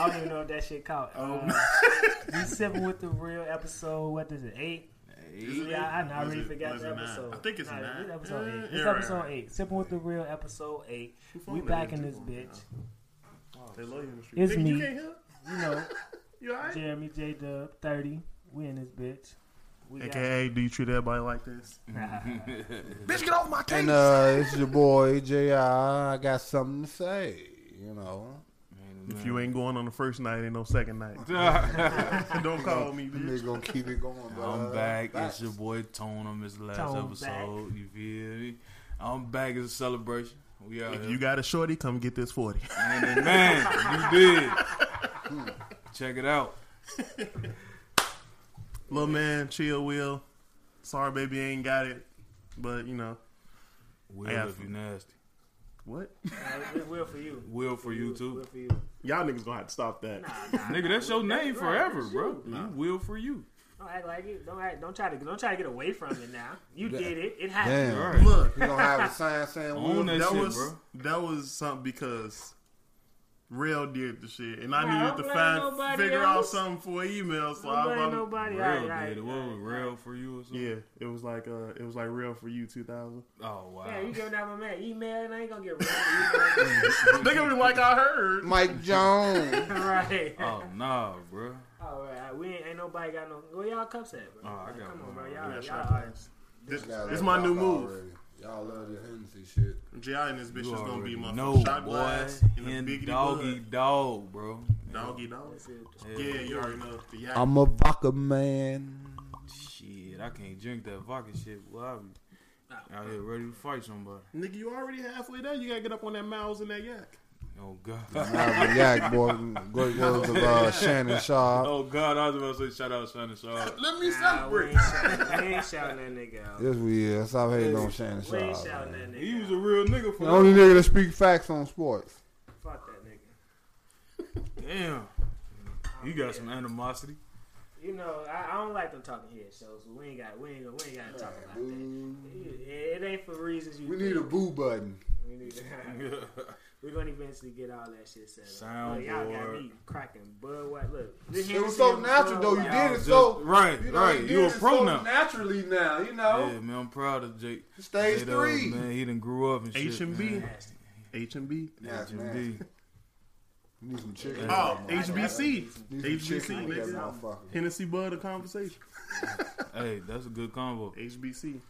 I don't even know if that shit caught. Oh, Uh, we sipping with the real episode. What is it? Eight. Yeah, I, know, I Was really it- forgot the it nine? episode. I think it's Nah, nine. It's episode eight. It's right, episode right. eight. Sipping with the real episode eight. We back in this too? bitch. They love you in the street. It's Nigga, You me. can't hear? You know, You alright? Jeremy J Dub, thirty. We in this bitch. We got AKA, do you treat everybody like this? Bitch, get off my case. And uh, it's your boy Ji. I got something to say. You know, if you ain't going on the first night, ain't no second night. Don't call me, I'm bitch. just gonna keep it going. But, I'm back. back. It's your boy Tone on this last Tone episode. You feel me? I'm back as a celebration. We out If here. you got a shorty, come get this 40. man, man, you did. Hmm. Check it out. Little man, chill, Will. Sorry, baby, ain't got it. But, you know, Will I got if you nasty. What? Uh, will for you. Will for you Will too. for you. Y'all niggas gonna have to stop that. Nah, nah, Nigga, that's your That's name right, forever, that's bro. you. You Will for you. Don't act like it. Don't act, don't try to don't try to get away from it now. You did it. It happened. Damn. Look, You gonna have a sign saying Own that that shit, was bro. that was something because Real did the shit, and I Nah, needed to find nobody figure out something for email. So I blame was nobody. Real All right, did it. What all was right, real for you or something? yeah, it was like uh, it was like Real for you 2000. Oh wow. Yeah, you giving that my man email, and I ain't gonna get real. They gonna be like I heard. Mike Jones. right. Oh nah, bro. All right. We ain't, ain't nobody got no. Where y'all cups at, bro? Oh, I got come on, one. bro. I Y'all, got y'all, shot all right. glasses. This, Got this that my new move. already. Y'all love the Hennessy shit. Gi and this bitch You is gonna be my know, shot boy. glass and a And doggy bud. dog, bro. Doggy dog. That's it. Yeah, you already know. The yak. I'm a vodka man. Shit, I can't drink that vodka shit. Well, I be out here ready to fight somebody. Nigga, you already halfway there. You gotta get up on that mouse and that yak. Oh god. Have a yak, boy. Go go to uh, Shannon Sharpe. Oh god, I was about to say shout out Shannon Sharpe. Let me Nah, we ain't shouting, we ain't shouting that nigga out. Yes, we is. Stop hating on Shannon Sharpe. We ain't shouting man. that He was a real nigga for The only nigga that speak facts on sports. Fuck that nigga. Damn. You got some animosity. You know, I, I don't like them talking head shows. So we ain't got, we ain't, we ain't got to talk about that. It, it ain't for reasons you. We need a boo button. We need. We're gonna eventually get all that shit set up. Look, y'all got Soundboard. me cracking Bud White. Look, this It was so natural though. You did it Just- so right, You know, right. You, You a pro so now. naturally now. You know, Yeah, man, I'm proud of Jake. stage J-Dub, three. man. He done grew up and shit. H and B, man. Nasty. H and B. That's H&B. You need some chicken. Oh. HBC. Need some chicken HBC, with that nigga. Hennessy Bud a conversation. Hey, that's a good combo. HBC.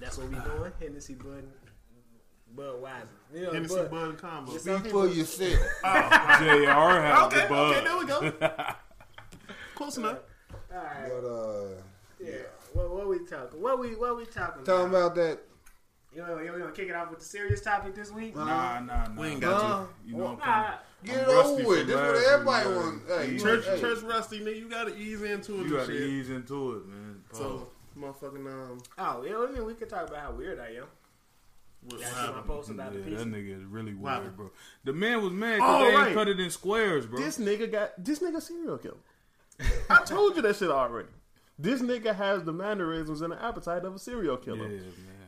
That's what we doing. Hennessy Bud, Budweiser. You know, Hennessy Bud. Bud combo. Some Speak for yourself. JR has Okay, the buzz. okay, there we go. Close enough. All right. But uh, Yeah. What, what we talking? What we what we talking tell them about? about that. You know, you gonna kick it off with the serious topic this week? Nah, nah, nah. We ain't got Huh? You know, I'm Nah. Get I'm it rusty over with. from This is what last everybody week, wants. man. Hey, You Church, hey. church rusty, nigga. You gotta ease into it. You got to shit. ease into it, man. So, motherfucking um, Oh, yeah. I mean, we could talk about how weird I am. What That's what I posted about the yeah, pizza. that nigga is really Wow. weird, bro. The man was mad because Oh, they right. ain't cut it in squares, bro. This nigga got this nigga serial killer. I told you that shit already. This nigga has the mannerisms and the appetite of a serial yeah, killer. man.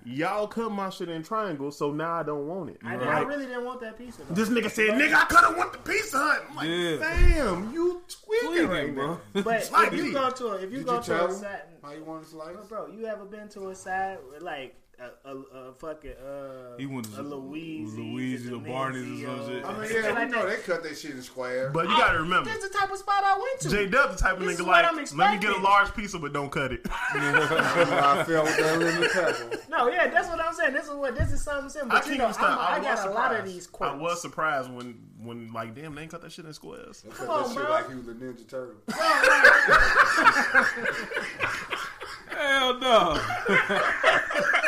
Y'all cut my shit in triangles, so now I don't want it. I, I really didn't want that pizza. Though. this nigga said, "Nigga, I could have went to Pizza Hut." I'm like, Yeah. "Damn, you tweaking, Tweaking, right bro. now." But if you beat. go to a, if you Did go you to a tell side, how you want to slice? bro, you ever been to a side with like a, a, a fucking uh, He went to a Louise, Louise or Barney's or some shit. I mean, yeah, like we know they cut that shit in square. But you gotta remember, That's the type of spot I went to. J Dub the type of This nigga like, let me get a large pizza, but don't cut it. I felt with that lemon pepper. No, yeah, that's what I'm saying. This is what this is something simple. I you know, stop. I'm, I, I, was got a lot of these I was surprised when, when like, damn, they ain't cut that shit in squares. They cut on, that shit bro. like he was a Ninja Turtle. Hell no.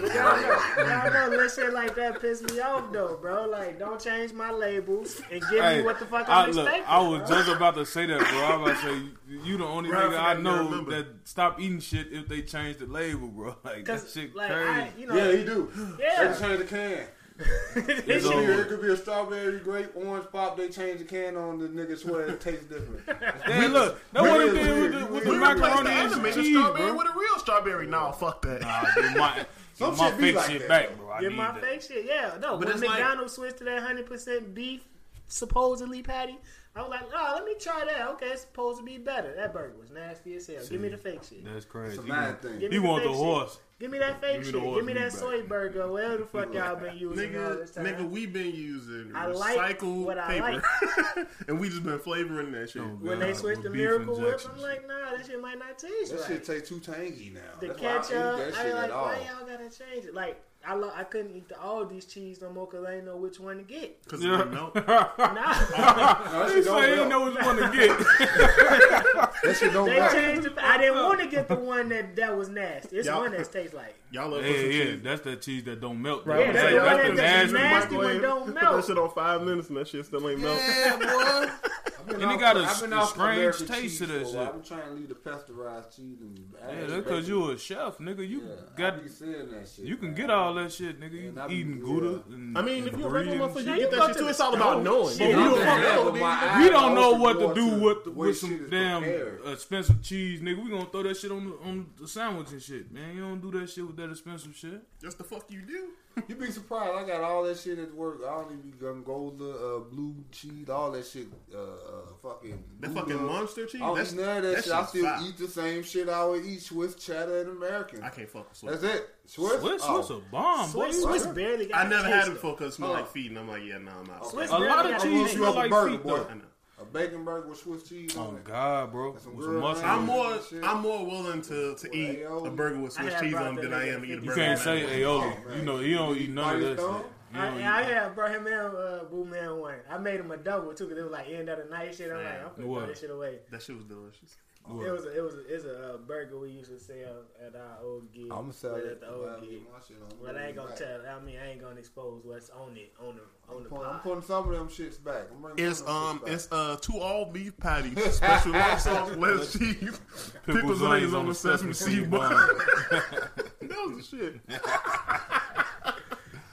Y'all know, y'all know little shit like that piss me off though, bro. Like, don't change my labels and give Hey, me what the fuck I, I'm look. I was bro. just about to say that, bro. I was about to say you the only Right, I nigga I forgot know that stop eating shit if they change the label, bro. Like that Cause, shit like, crazy. I, you know, Yeah, he do. They yeah. just change the can. It's It could, be, it could be a strawberry grape orange pop. They change the can on the nigga swear it tastes different. Hey, look, that what he Weird, did with weird, the, with weird. the We replaced the macaroni and animated cheese, strawberry bro. with a real strawberry. Nah, fuck that. Nah, get my, Some my shit be fake like shit that, back, bro. I Get need my that. fake shit. Yeah, no. But when it's like- McDonald's switched to that hundred percent beef, supposedly patty, I was like, oh, let me try that. Okay, it's supposed to be better. That burger was nasty as hell. Give me the fake shit. That's crazy. It's a He mad want- thing. Give me He the want the fake shit. horse. Give me that fake Give me shit. Give me that meat soy back. burger, whatever the fuck y'all been using all Nigga, this time. nigga, we been using I like recycled what I paper, and we just been flavoring that shit. Oh, when God, they switched with the beef Miracle Whip. I'm like, nah, that shit might not taste That right. shit taste too tangy now. the That's why I don't ketchup, eat that I shit like, at all. why y'all gotta change it? Like, I lo- I couldn't eat the all these cheese no more because I didn't know which one to get. Cause Yeah. of the milk. Nah, No, that shit don't he didn't know melt. which one to get. That shit don't they melt. changed the. I didn't want to get the one that that was nasty. It's Y'all- one that tastes like. Y'all love yeah, put some yeah, cheese. that's that cheese that don't melt. Right. Yeah, That's that's like- the one that's that the that's nasty nasty one. one don't Put melt. that shit on five minutes and that shit still ain't melt. Yeah, boy. And it got a I've been a strange taste to that for a shit. I've been trying to leave the pasteurized cheese and Yeah, that's because you a chef, nigga. You yeah, got I be seeing that shit. you can man. get all that shit, nigga. You And I be- eating yeah. Gouda. And, I mean, and if you're a brie regular and motherfucker, shit. you you get go that shit to too. It's all about knowing. Shit, You you a can fuck have up, with my nigga. eyes We don't know what to do with the with some damn expensive cheese, nigga. We gonna throw that shit on the, on the sandwich and shit, man. You don't do that shit with that expensive shit. That's the fuck you do. You be surprised. I got all that shit at work. I don't even gun Gouda, uh, blue cheese, all that shit. Uh, uh, fucking. That Gouda. fucking monster cheese. I That's none of that, that shit. I still fire. eat the same shit I would eat Swiss cheddar and American. I can't fuck with Swiss. That's it. Swiss. Swiss, oh. Swiss a bomb, boy. Swiss, Swiss barely got. I never had it though. before because it smell Oh. like feet, and I'm like, yeah, nah, I'm out. Swiss A lot barely of got cheese smell You like burger, feet boy. though. I know. A bacon burger with Swiss cheese Oh on it. God, bro, That's some with some good mustard. onions. I'm more, I'm more willing to, to eat aioli. a burger with Swiss cheese on that than I nigga am eat a burger. You can't with say mayonnaise. aioli. Oh. You know, he don't eat none of that Firestone? shit. He I, don't I had brought him in uh, Boo Man one. I made him a double too because it was like end of the night shit. I'm like, I'm gonna What? throw this shit away. That shit was delicious. What? It was a, it was a, it's a uh, burger we used to sell at our old gig. I'm gonna sell Right it at the old gig. Well, I ain't gonna tell. I mean, I ain't gonna expose what's on it on the on I'm the putting, I'm putting some of them shits back. I'm It's some of them um, back. it's uh, two all beef patties, special white sauce, less cheese, pickles, and onions on the sesame seed bun. that was the shit.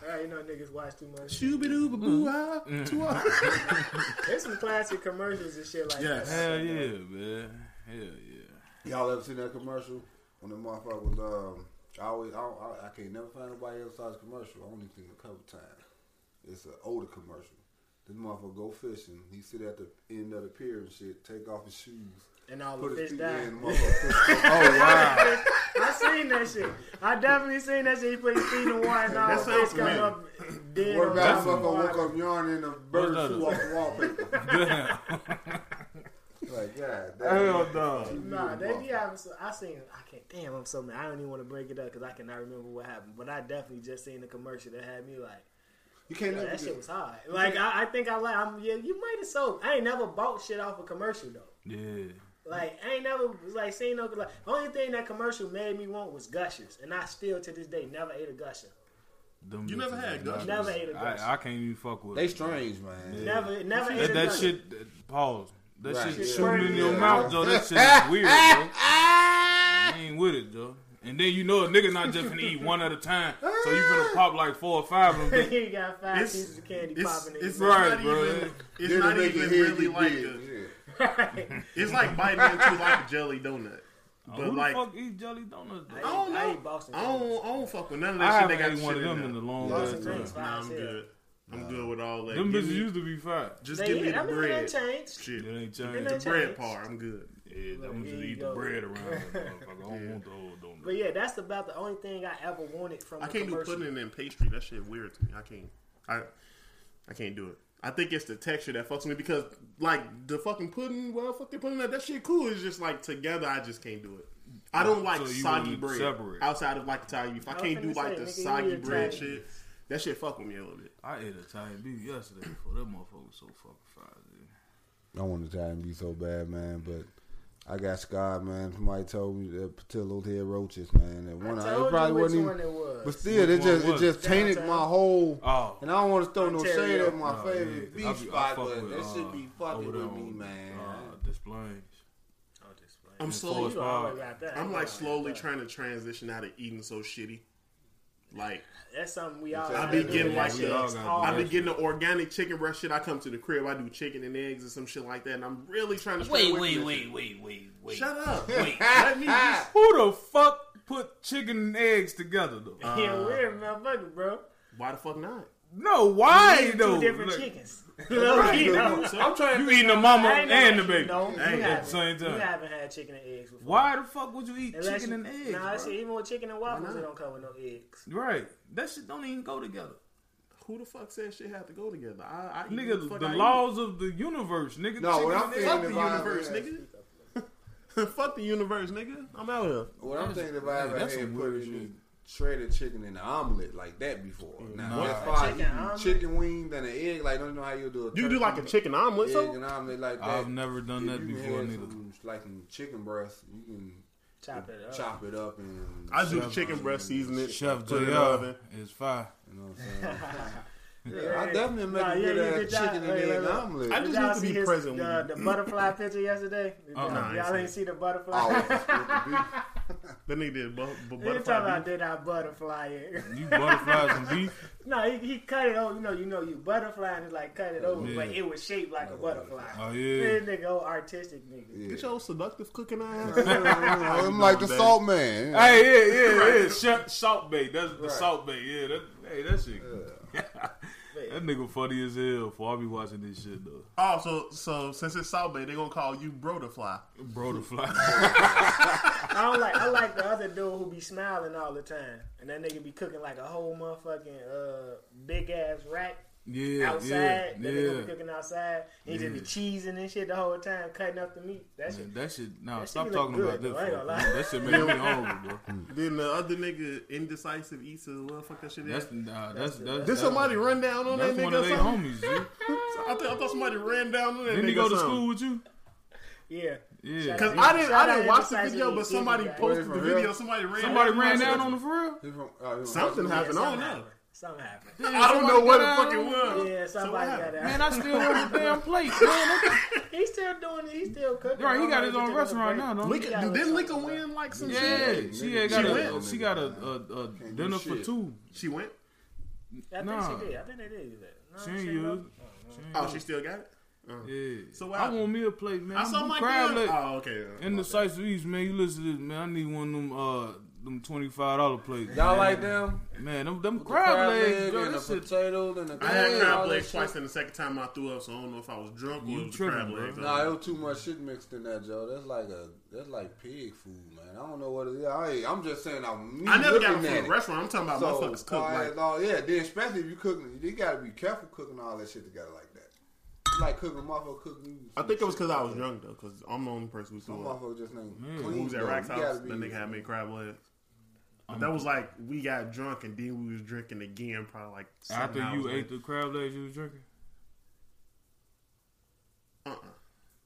Alright, you know niggas watch too much. Shooby dooba boo ah, two all. There's some classic commercials and shit like Yes. that. Hell yeah, man. Hell yeah. Y'all ever seen that commercial when the motherfucker was um? I always I, I, I can't never find nobody else size commercial. I only seen it a couple times. It's an older commercial. This motherfucker go fishing. He sit at the end of the pier and shit. Take off his shoes. And all the Put his fish feet in. The motherfucker fish Oh wow. I seen that shit. I definitely seen that shit. He put his feet in the water and all That the sounds fish come up dead What on about top the of the motherfucker woke water. up yawning and a bird What's that? flew off the wallpaper? Damn. like, God Hell damn. no. Nah, they be having. So, I seen. I can't. Damn, I'm so mad. I don't even want to break it up because I cannot remember what happened. But I definitely just seen the commercial that had me like, You can't yeah, never that get- shit was hard. Like I, I think I like. I'm. Yeah, you might have sold. I ain't never bought shit off a commercial though. Yeah. Like I ain't never like seen no. Like only thing that commercial made me want was gushers, and I still to this day never ate a gusher. Them You never had is Gushers? Never ate a Gusher. I, I can't even fuck with They strange, man. Never, never ate That, a that shit, pause. That Right. shit Yeah. shooting in your mouth, Joe. That shit is weird, bro. I ain't with it, Joe. And then you know a nigga not just gonna eat one at a time, so you gonna pop like four or five of them. he got five It's- pieces of candy It's, popping in it's his Right, not bro. even. It's Then not to make even really like big, a. yeah. mouth. It's like biting into like a jelly donut. Oh, who But the like, fuck eat jelly donuts? I though? I don't know. I eat Boston I don't, I don't fuck with none of I that shit. They got one of them in in a there. long Boston time. Nah, I'm good. I'm good with all that. Them Give bitches used to be fine. Just They, give me I the mean, it ain't bread. changed. Shit, It ain't changed. the bread changed. part, I'm good. Yeah, I'm Here just you eat the bread around. that. I don't want the whole donut. But yeah, that's about the only thing I ever wanted from I can't do commercial. pudding in pastry. That shit weird to me. I can't. I I can't do it. I think it's the texture that fucks me because like the fucking pudding, well, fucking pudding that that shit cool. It's just like together. I just can't do it. I don't like So soggy bread separate. outside of like Italian beef. I I can't do like say, the nigga, soggy bread Italian shit. That shit fuck with me a little bit. I ate a Italian beef yesterday before that motherfucker was so fucking fried. Dude. I want to try and be so bad, man, but I got scarred, man. Somebody told me that Portillo's had roaches, man. And one, I I, told it probably you which wasn't one even. it was. But still, Which it just it was just tainted Downtown? my whole. Oh, And I don't want to throw no shade at my Oh, favorite yeah. beef I be- I spot, but with, that uh, should be fucking over with there me, on, man. Uh, displays. Oh, display. I'm slowly, You always got that. I'm like slowly trying to transition out of eating so shitty. Like That's something we all. I gotta be getting like shit the- I hard. Be getting the organic chicken breast shit. I come to the crib, I do chicken and eggs and some shit like that, and I'm really trying to Wait, wait, wait, wait, wait, wait. Shut up. Wait. Let me just. Who the fuck put chicken and eggs together though? Yeah, weird motherfucker, bro. Why the fuck not? No, why Eating though? Two different Like, chickens. No, you know. I'm trying to You think eating the mama and the baby No, you Hey, haven't. at the same You time. haven't had chicken and eggs before. Why the fuck would you eat Unless chicken you- and eggs? Nah, I bro? even with chicken and waffles, it don't come with no eggs. Right, that shit don't even go together. Who the fuck said shit had to go together? I, I Nigga, what the I laws of the universe, nigga. No, what I'm and eat. thinking Fuck the universe, nigga. fuck the universe, nigga. I'm out here. What I'm thinking if I ever that's some put weird any shredded chicken in an omelet like that before. Now, Nah. as far as Chicken omelet? chicken wings and an egg, like don't you know how you do it. You do like a chicken omelet, egg so and omelet like that. I've never done If that you before, neither. some, like some chicken breast, you can Chop it up. chop it up and I do chef chicken it breast, and season it, Chef put it in the JR is fire. You know what I'm saying? yeah, I definitely make Nah, a good you ass that. chicken and egg look, look. omelet. I just need to see be his, present The, the butterfly picture yesterday. Uh-uh. Nah, y'all ain't ain't see the butterfly. Oh, with. That nigga did bu- bu- He talking about did I butterfly it? You butterflies and beef. no, he, he cut it over. You know, you know, you butterfly and like cut it over, Yeah. but it was shaped like a oh, butterfly. Oh yeah. This nigga, old artistic nigga. Yeah. Get your seductive cooking ass. I'm like the doing, salt man. Hey, yeah, yeah, yeah. Salt Bae. That's the Salt Bae. Yeah, hey, that shit. that nigga funny as hell. For I be watching this shit though. Oh, so so since it's Salt Bae, they gonna call you Brotherfly. Bro, to fly. I don't like. I like the other dude who be smiling all the time, and that nigga be cooking like a whole motherfucking uh, big ass rack Yeah, outside. yeah, that nigga yeah. be cooking outside. And he just be cheesing and shit the whole time, cutting up the meat. That shit. Man, that shit. Nah, That stop shit talking look about this. though, ain't gonna lie. That shit make me hungry, bro. Then the other nigga, indecisive eats as well. Fuck that shit. is. That's nah, that's that's. Did somebody run down on That's that one nigga? of or their something? homies. G. I, th- I thought somebody ran down on that Didn't nigga. he go to school with you? Yeah. Yeah. Cause out- I didn't, I shout out didn't watch the video, but somebody posted the video. Somebody ran. Somebody ran down on the for real. From- uh, Something Yeah, happened. I don't something happened. Something happened. I don't know what the fuck it was. Yeah, So somebody got happened? that. Man, I still want the damn plate, man. He's still doing it. He's still cooking. Right, he got his own restaurant to now, break. don't he? Lincoln, Yeah, didn't it's Lincoln win like some Yeah, shit? she had got She a went. she got a, a, a dinner for two. She went. I think Nah. she did. I think they did do that. No, She ain't she use. don't. She ain't Oh, she still got it. Yeah. So what I want me a plate, man. I saw Them my crab crab leg. Oh, okay. In the sites of East, man, you listen to this, man. I need one of them, uh, them twenty five dollar plates. Y'all man. like them? man? Them, them The crab, legs, leg bro. and the shit. potatoes and the I had crab legs twice, and the second time I threw up, so I don't know if I was drunk or You it was tripping, crab legs. Nah, it was too much shit mixed in that, Joe. That's like a that's like pig food, man. I don't know what it is. I, ain't- I'm just saying. I'm I never got looking it from a restaurant. I'm talking about motherfuckers cook quiet, like. all- yeah, then especially if you cooking, you gotta be careful cooking all that shit together like that. Like cooking motherfucker cooking. I think it was because I was drunk though, because I'm the only person who saw. threw up. motherfucker just ain't Man. clean. Who was at though. Rack's house? gotta That nigga had me crab legs. But that was like we got drunk and then we was drinking again, probably like seven After hours you later. ate the crab legs you was drinking. Uh-uh.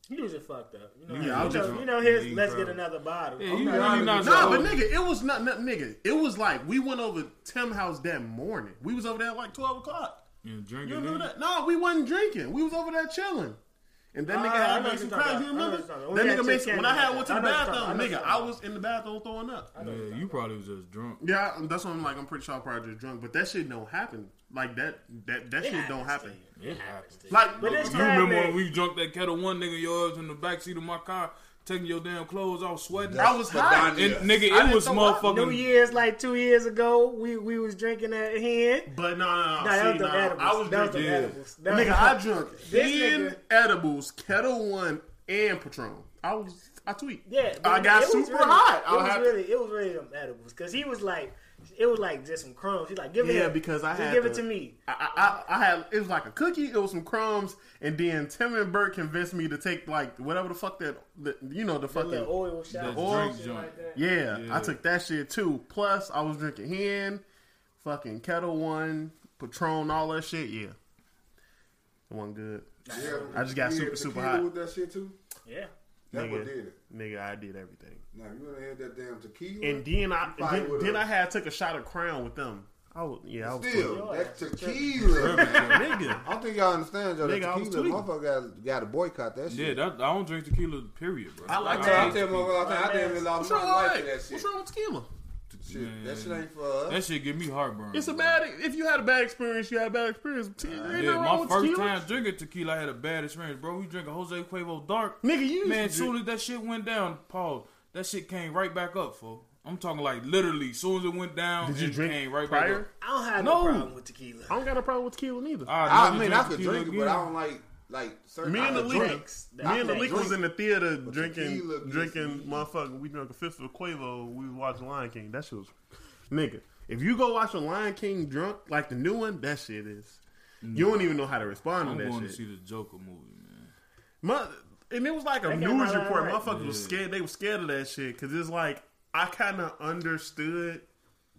He was just fucked up. You know, Yeah, you, I was know just- you know his. eating Let's crab. get another bottle. Yeah, I'm you not- Nah, but nigga, it was not, not nigga. It was like we went over Tim house that morning. We was over there at like twelve o'clock. Yeah, You drinking. remember that? No, we wasn't drinking. We was over there chilling. And that nigga I had know made some what you're crabs. talking You about. I know remember? what you're talking That nigga had made some. When I had and went to the know what you're bathroom, nigga, I was in the bathroom throwing up. Yeah, you probably was just drunk. Yeah, that's what I'm like. I'm pretty sure I probably just drunk, but that shit don't happen. Like that, that, that shit don't happen. It happens. Like, But You remember when we drunk that Ketel One nigga yours in the backseat of my car, taking your damn clothes off, sweating? I was hot. Madonna. And, nigga, it didn't was motherfucking up. New. Year's like two years ago, we we was drinking at hen. But no, no, no. Nah, that See, was the nah, edibles. I was that was drinking. the yeah. edibles. That was- Nigga, I drunk This ten edibles, Ketel One, and Patron. I was, I tweet. Yeah, I got it was super really, hot. It I was had- really, it was really them edibles because he was like, it was like just some crumbs. He's like, give it, Yeah, here. because I Just had give it to me. I, I, I had it was like a cookie. It was some crumbs, and then Tim and Bert convinced me to take like whatever the fuck that, the, you know, the The fucking oil shot, The oil drink shit joint. like that. yeah, Yeah. I took that shit too. Plus, I was drinking hen, fucking Ketel One, Patron, all that shit. Yeah, it wasn't good. Yeah, I just got super, super tequila hot. with that shit too. Yeah, That what Nigga. did it. Nigga, I did everything, now you would have had that damn tequila. And then I then, then I had took a shot of Crown with them. Oh yeah, I was still that tequila, man. nigga. I don't think y'all understand, y'all. Nigga, that tequila, motherfucker, got, got to boycott that shit. Yeah, that, I don't drink tequila. Period, bro. I like I, that. I tell motherfucker, I, didn't lost my life that shit. What's wrong with tequila? Shit. That shit ain't for us. That shit give me heartburn. It's a bad. If you had a bad experience, you had a bad experience. Te- uh, yeah, my first tequila. time drinking tequila, I had a bad experience, bro. We drink a Jose Cuervo Dark. Nigga, you man. Soon as that shit went down, Paul. That shit came right back up, fool. I'm talking like literally, as soon as it went down, Did you it drink came right prior? back I don't have no, No. problem with tequila. I don't got a problem with tequila neither. up. I mean, I could drink it, but I don't like like certain Me and the. Drinks. Me and the leak was in the theater drinking, drinking, motherfucker. We drank a fifth of Cuervo. We watched Lion King. That shit was, nigga. If you go watch a Lion King drunk like the new one, that shit is. You don't even know how to respond I'm to that going to see the Joker movie, man. Mother, and it was like a news report. Right. Motherfuckers yeah. was scared. They were scared of that shit because it's like I kind of understood.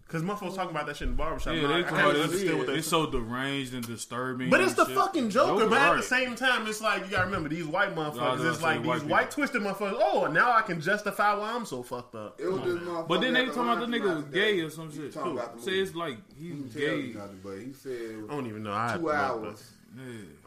Cause motherfuckers talking about that shit in the barbershop. Yeah, they're I kind that. It's so deranged and disturbing. But it's the shit. fucking Joker. Joker but at the same time, it's like you gotta remember these white motherfuckers. It's like these white, white, twisted motherfuckers. Oh, now I can justify why I'm so fucked up. It was but then they talking about the nigga was gay or some shit. Too. Say it's like he's gay. Nothing, but he said I don't even know. I two hours.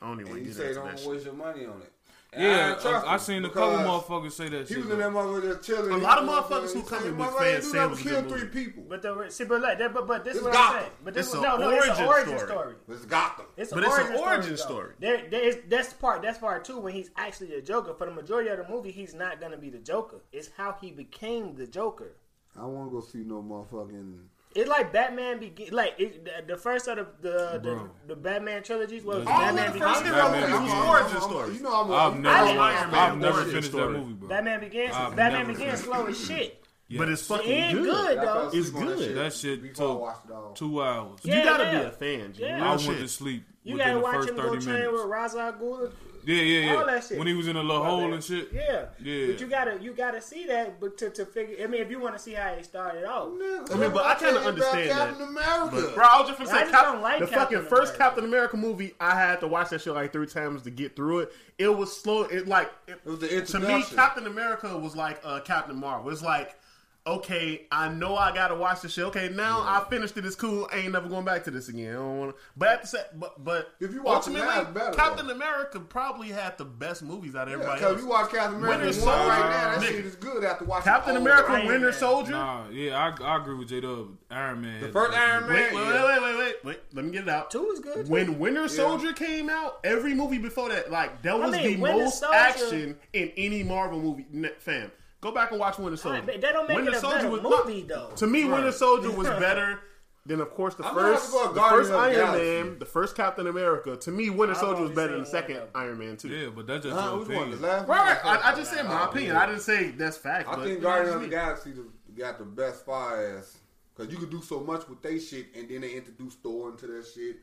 I don't even. And he said don't waste your money on it. Yeah, I, I, I seen a couple motherfuckers say that. He shit, was in that motherfucker chilling. A lot of motherfuckers who come in with fans say was kill three people. But the see, but like that, but but this is what I'm saying. But this was, no, no, it's an origin story. It's Gotham. It's an origin, story. There, there is that's part. That's part two when he's actually a Joker. For the majority of the movie, he's not gonna be the Joker. It's how he became the Joker. I want to go see no motherfucking it's like Batman begin like it, the first of the the, the, the Batman trilogies was all Batman the first Begins. Batman Begins. origin story. You know I'm a, I've never, I've, I've never finished story. that movie, bro. Batman Begins. I've Batman Begins slow as shit. Yeah. But it's fucking it good. good though. It's good. Shit. That shit took two hours. Yeah, you gotta yeah. be a fan. Yeah. I went to sleep. You gotta watch first him go train minutes. with Ra's al Ghul yeah, yeah, yeah. All that shit. When he was in a little hole and shit. Yeah. Yeah. But you gotta you gotta see that but to, to figure I mean if you wanna see how it started off. I mean but I, kinda understand Captain that. America. But, bro, I was just gonna say Cap- like the Captain fucking America. first Captain America movie I had to watch that shit like three times to get through it. It was slow it like it, it was the introduction. to me Captain America was like uh, Captain Marvel. It's like okay, I know I gotta watch the shit. Okay, now yeah. I finished it. It's cool. I ain't never going back to this again. I don't wanna, but at the set, but but if you watch ultimately, it, better, Captain though. America probably had the best movies out of everybody. Yeah, else. you watch Captain America Winter Soldier right now, that nigga. shit is good after watching Captain America Winter Soldier. Nah, yeah, I, I agree with J Dub. Iron Man, the first Iron Man. Wait, wait, yeah. wait, wait, wait, wait, Let me get it out. Two is good. When. Winter Soldier yeah. came out, every movie before that, like that was I mean, the Winter most Soldier. action in any Marvel movie. Fam Go back and watch Winter Soldier. Right, that don't make Winter it a Soldier was movie, though. To me, right. Winter Soldier was better than, of course, the I'm first, go the first Iron Galaxy. Man, the first Captain America. To me, Winter Soldier was better than the second Iron Man too. Yeah, but that's just uh, your opinion. Right, right. I, I just said my opinion. I didn't say that's fact. I but, think Guardians of the Galaxy got the best fire ass. Cause you could do so much with they shit, and then they introduce Thor into that shit.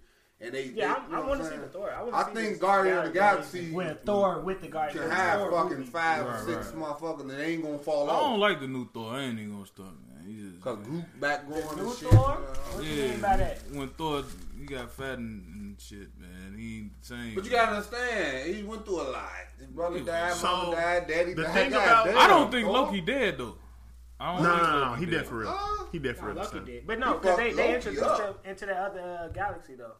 And they, yeah, they, I, I want to see the Thor. I, I think Guardian of the Galaxy with Thor with the Guardian can have Thor fucking movie. five right, six right. motherfuckers that ain't gonna fall off. I don't like the new Thor. I ain't even gonna start, man. He just cause group back going and Thor? shit. Thor? What yeah, you mean by that? When Thor, he got fat and, and shit, man. He ain't the same. But you gotta understand, he went through a lot. His brother died, so, mama died, daddy died. Thing about, I don't think Thor? Loki dead though. No, no, no, no, he dead for real. He dead for real. Lucky did, but no, because they, they introduced him into the other galaxy though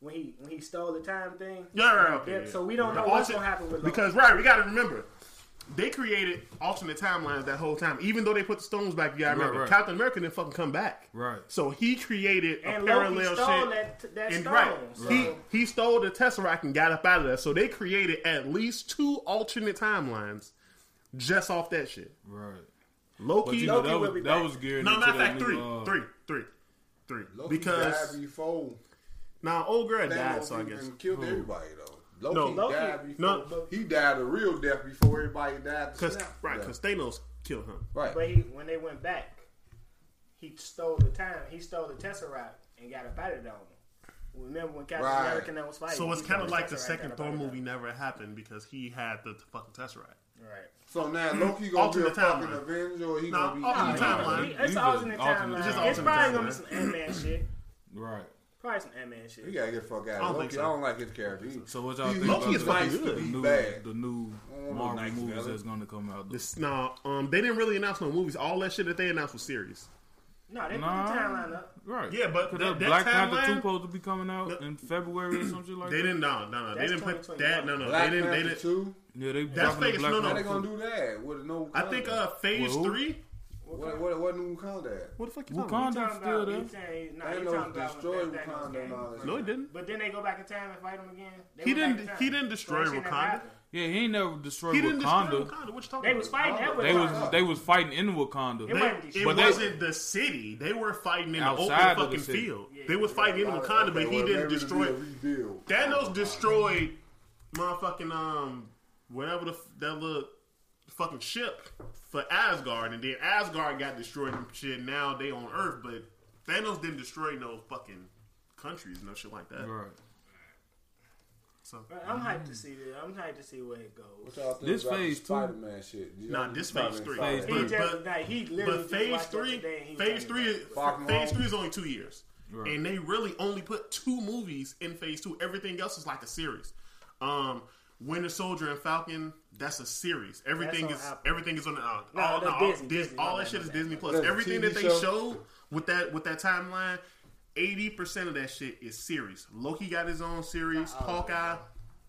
when he when he stole the time thing. Yeah, right, okay. So we don't know what's gonna happen with Loki. because right. We got to remember they created alternate timelines that whole time. Even though they put the stones back, you gotta remember right. Captain America didn't fucking come back. Right. So he created and a parallel shit. That, that and stone, right. So. He he stole the Tesseract and got up out of there. So they created at least two alternate timelines just off that shit. Right. Loki, you know, Loki that was, will that was geared. No, matter of fact, three, uh, three, three, three, three. Because. Now, old girl died, so I guess killed everybody though. Loki no, died Loki, before. No. He died a real death before everybody died. Cause, right, because Thanos killed him. Right, but he, when they went back, he stole the time. He stole the tesseract and got a battered on. Remember when Captain right. America that was fighting? So it's kind of like the second Thor movie never happened because he had the fucking tesseract. Right. So now Loki gonna alternate be a fucking timeline. Avenger, or he nah, gonna be alternate timeline. It's alternate timeline. It's, just it's probably gonna be some Ant Man shit. Right. Probably some Ant Man shit. You gotta get the fuck out. I don't, Loki, so. I don't like his character. So what y'all think Loki about is the, the, new, the new Marvel movies that's gonna come out? This, nah, um, they didn't really announce no movies. All that shit that they announced was series. No, they put the timeline up. Right. Yeah, but that, that Black Panther 2 supposed to be coming out in February or something like they that. They didn't, no, no, no. They didn't put that, no, no. Black they didn't, Panther they didn't. 2? Yeah, they That's fake. No, no. How they gonna do that with no? I think uh, Phase well, 3 what what what New Wakanda at? What the fuck you talking about? Wakanda Talking still about, there. saying, nah, They you know about destroy when Thanos Wakanda and all that No, it didn't. But then they go back in time and fight him again. They He didn't- he didn't destroy So that shit never Wakanda. Yeah, he ain't never destroyed He didn't Wakanda. destroy Wakanda. What you talking They about? was fighting that They was was they was fighting in Wakanda. It They- wasn't it they- wasn't the city. They were fighting in the open Outside of the fucking field. Yeah. They was fighting in Wakanda, but he well, didn't maybe it'll be destroy. Thanos destroyed motherfucking um whatever the that little fucking ship for Asgard, and then Asgard got destroyed and shit. Now they on Earth, but Thanos didn't destroy no fucking countries, no shit like that. Right. So But I'm hyped to see this. I'm hyped to see where it goes. What y'all think This about phase two- Spider Man shit? You Nah, this phase three. Phase that. He But- just but- like he literally but phase three, today and he was phase three, about is, it. Far from phase three is only two years, Right. and they really only put two movies in phase two. Everything else is like a series. Um, Winter Soldier and Falcon, that's a series. Everything is Apple. everything is on the uh, No, all, that's no, all, Disney, Disney, all my that shit is my. Disney Plus. That's Everything that they show? showed with that with that timeline, eighty percent of that shit is series. Loki got his own series. Not all of Hawkeye,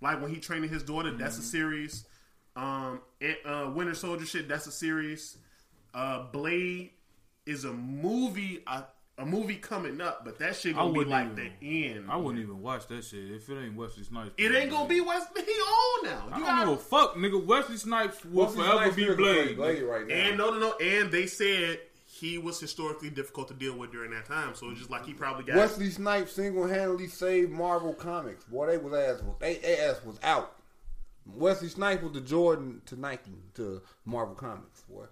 like when he training his daughter, that's Mm-hmm. a series. Um, and, uh, Winter Soldier shit, that's a series. Uh, Blade is a movie, a, a movie coming up, but that shit gonna be like even- the end. I wouldn't even watch that shit if it ain't Wesley Snipes. It ain't gonna be West. He on now. I You don't gotta- give a fuck, nigga. Wesley Snipes will Wesley forever Snipes be still Blade. Blade right now. And no, no, no. And they said he was historically difficult to deal with during that time. So it's just like he probably got. Wesley Snipes single handedly saved Marvel Comics. Boy, they was ass was they, they ass was out. Wesley Snipes was the Jordan to Nike to Marvel Comics. Boy,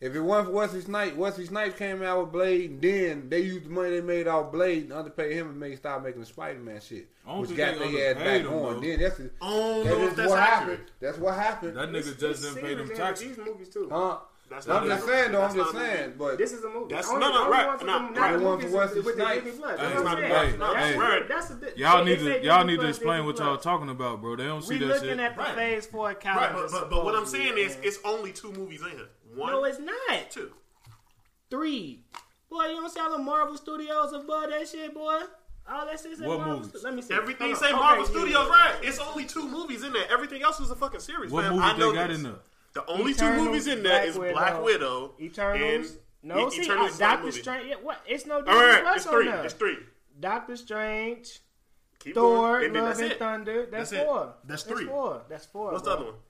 if it wasn't for Wesley Snipes, Wesley Snipes came out with Blade, and then they used the money they made off Blade and underpaid him and made start making the Spider Man shit, which got they their ass back him, on. though. Then that's the, I that know that's what accurate. happened. That's what happened. That nigga It's just didn't pay them taxes. These movies too. Huh? That's I'm not just saying though. I'm just saying, but This is a movie. That's- Only- no, no, right, one no, right. one for Wesley Snipes. Disney That's it's not I'm a- hey, That's hey. Right. That's the Y'all need to y'all need to explain what y'all talking about, bro. They don't see We that looking at the Right. phase four Right, calendar. but, but, but what I'm saying is, it's only two movies in here. One, no, it's not two. three. Boy, you don't see all the Marvel Studios above that shit, boy. All that shit. What Marvel movies? Stu- Let me see. Everything Hold say on. Marvel Okay, yeah, Studios, yeah, right? It's only two movies in there. Everything else is a fucking series. What fam. movies I know they got this. in there? The only Eternals, two movies in there Black is Widow, Black Widow, Eternals. and No, E- see, Eternals uh, is not a Doctor movie. Strange. Yeah, what? It's no All Disney right, Plus it's on three. there. It's three. Doctor Strange, Keep Thor, going, and then Love that's and it. Thunder. That's, That's it. four. That's three. four. That's four. What's bro. the other one?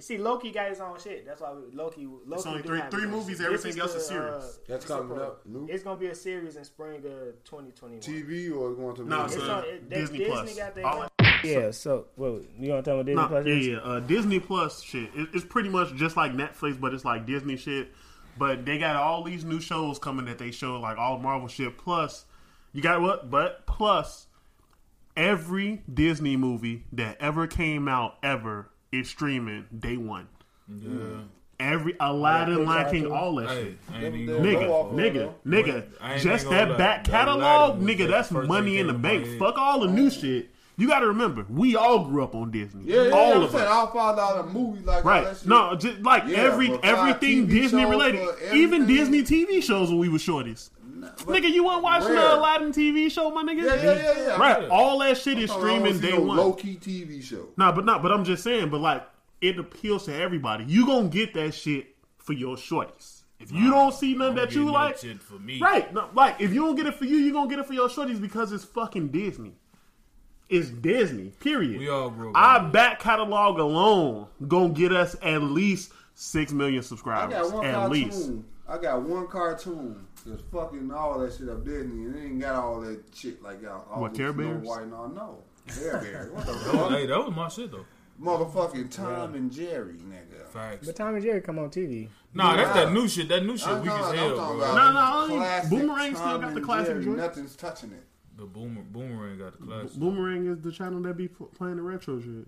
You see, Loki got his own shit. That's why we, Loki. Loki only three- three movies, shit. everything This else is series. uh, That's coming called? up, new? It's gonna be a series in spring of 2021. TV or going to No, movie? it's It's on- it- they- Disney, Disney Plus. got their All Yeah. So, well, you gonna tell me Disney No, Plus? yeah, yeah. Uh, Disney Plus shit. It, it's pretty much just like Netflix, but it's like Disney shit. But they got all these new shows coming that they show, like all Marvel shit. Plus, you got what? But plus, every Disney movie that ever came out ever is streaming day one. Yeah. Every Aladdin, Yeah, Lion King, all that shit. I ain't even Them- gonna them Nigga, go lie. off, nigga, though. nigga. Just that lie. back catalog, nigga, that's money in the bank. head. Fuck all the new shit. You got to remember, we all grew up on Disney. Yeah, yeah, all yeah, I'm of saying us. all five dollar movies like all that Right. shit. No, just like Yeah, every everything Disney related. for Even. Disney TV shows when we were shorties. But- nigga, you want to watch Rare. Uh, the Aladdin TV show, my nigga? Yeah, yeah, yeah, yeah. Right. Yeah. All that shit is I don't streaming day no one. Loki TV show. Nah, but not. But I'm just saying. But like, it appeals to everybody. You gonna get that shit for your shorties. If you don't see none that you like, shit for me. right? No, like if you don't get it for you, you gonna get it for your shorties because it's fucking Disney. It's Disney. Period. We all grew up. Our back catalog alone gonna get us at least six million I subscribers. got one At cartoon. least. I got one cartoon that's fucking all that shit up Disney, and it ain't got all that shit like y'all. All What, Care Bears? White and all. No, Care Bears. What the That was- fuck? hey, that was my shit though. Motherfucking Tom and Jerry, nigga. Facts. But Tom and Jerry come on TV. Nah, that's that new shit. That new shit I'm weak as talking- hell, bro. about No, no, only classic Boomerang still got the classic Jerry, joint. Nothing's touching it. The boomer, boomerang got the class. Boomerang is the channel that be playing the retro shit.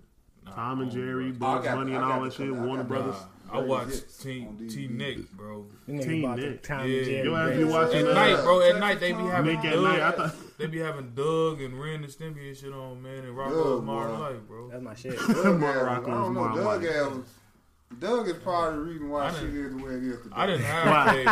Tom and Jerry, know. Bugs Bunny, and all that shit. couple- Warner got Brothers. I watched hits Team T Nick, bro. You niggas Teen about the Nick. Tom Yeah. and Jerry. Yo, have you watching At uh, night, bro. At night they be having Nick at night? I thought They be having Doug and Ren and Stimpy and shit on, man, and Rocko's Doug, Modern. Life, bro. That's my shit. Doug More Allen, Rocko's I don't know. Modern Doug Life. Allen. Doug is probably the reason why I shit didn't- is the way it is today. I didn't have Dave.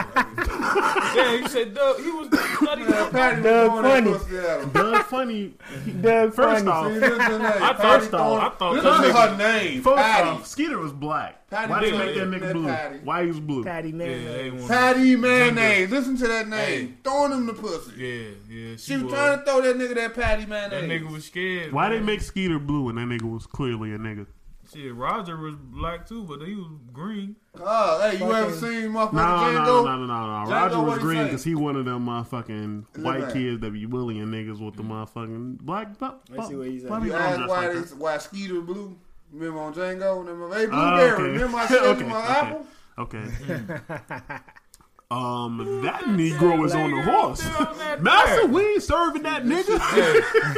Yeah, he said Doug. He was studying. Man, Patty Doug was going funny. that pussy at him. Doug funny. Doug First Funny. off, See, this is her name. I Patty thought- throwing- I thought This that is nigga- her name. First Patty. off, Skeeter was black. Patty Why they did make that that nigga blue? Patty. Why he was blue? Patty Yeah, man. Patti Mayonnaise. Listen to that name. Hey. Throwing him the pussy. Yeah, yeah. She was trying to throw that nigga that patty Man. That nigga was scared. Why they make Skeeter blue and that nigga was clearly a nigga? Shit, Roger was black too, but he was green. Oh, hey, you Fucking- ever seen motherfucker No, no, Django? no, no, no, no. Django, Roger was green because he one of them motherfucking Look white at kids that be bullying niggas with the motherfucking black. bu- Let's see what he said. funny You girls why, like they, why Skeeter blue? Remember on Django? Remember, hey, Oh, Blueberry, okay. remember I said Okay, my okay. apple? Okay. um, that Negro is on the horse. Master, there. we ain't serving that nigga.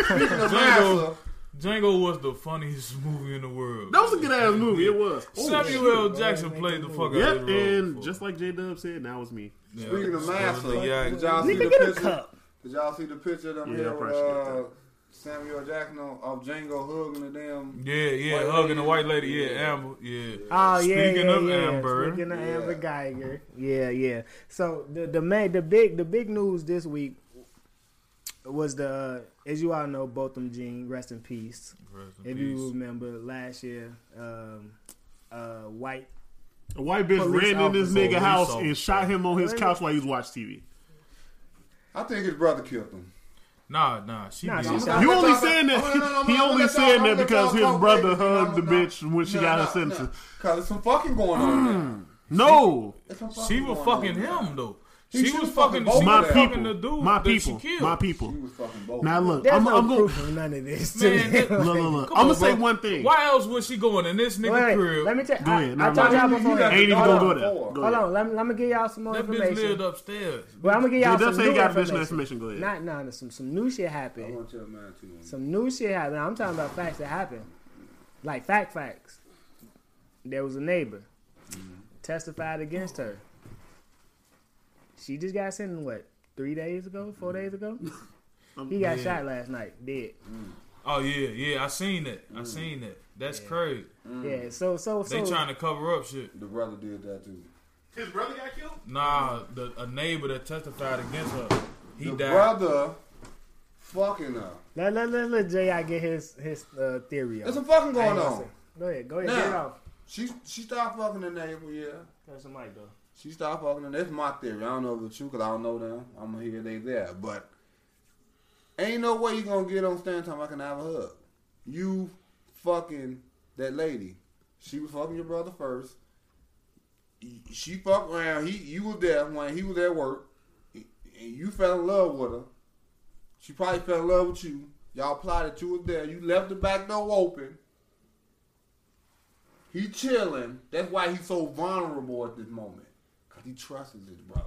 Speaking of Django, massa, Django was the funniest movie in the world. That was a good ass movie. It was. Samuel L. Jackson played the fuck out of the role. and for- just like J Dub said, now it's me. Yeah. speaking of massa, Yeah, did y'all see Nigga, the get a picture? cup. Did y'all see the picture of them Yeah, here with appreciate uh, that. Samuel Jackson on- of Django hugging the damn? Yeah, yeah, White hugging lady. the white lady. Yeah, Yeah. Amber. Yeah. Oh yeah, Speaking yeah, of yeah. Amber. Speaking of Yeah. Amber Geiger, yeah, yeah. So the the main, the big, the big news this week was the, uh, as you all know, Botham Jean, rest in peace. Rest in If peace. you remember last year, um, uh, white. A white bitch ran in this nigga house officer. and shot him on his couch while he was watching TV. I think his brother killed him. Nah, nah. She Nah, did. she I'm shot gonna You only saying that I'm gonna- he only saying that because his brother baby. hugged the No, no, bitch when she no, got no, her sentence. no. Cause there's some fucking going on there. No, She was fucking him though. He She should've was fucking fucking. both my was of them. fucking the people, dude my people, my He people. was fucking both. Now look, There's I'm, no I'm going. proof none of this. Man, to that- Look, look, look. I'm on, gonna say bro. one thing. Why else was she going in this nigga Wait, crib? let me tell. Go I, ahead. I Nah, told y'all before. you Ain't even gonna go there. Go Hold on, let me, let me give y'all some more that bitch lived upstairs. Well, I'm gonna give y'all J some Dub say new he got additional information. information. Go ahead. Not, nah, some some new shit I happened. want your man too. Some new shit happened. I'm talking about facts that happened, like fact facts. There was a neighbor mm-hmm. testified against her. She just got sentenced what three days ago, four mm-hmm. days ago. He got Yeah. shot last night, dead. Mm. Oh yeah, yeah. I seen that. I mm. seen that. That's crazy. Mm. Yeah, so so They so. trying to cover up shit. The brother did that too. His brother got killed. Nah, the, a neighbor that testified against her, he died. the died. brother fucking her. let let let, let J.I. get his his uh, theory There's on. some fucking going on. Go ahead, go ahead, Now. get off. She she stopped fucking the neighbor, yeah. That's the mic though. She stopped fucking them. That's my theory. I don't know if it's true because I don't know them. I'm gonna hear they there, but ain't no way you gonna get on stand time I can have a hug. You fucking that lady. She was fucking your brother first. She fucked around. He you was there when he was at work, and you fell in love with her. She probably fell in love with you. Y'all plotted. You was there. You left the back door open. He chilling. That's why he's so vulnerable at this moment. Cause he trusts his brother.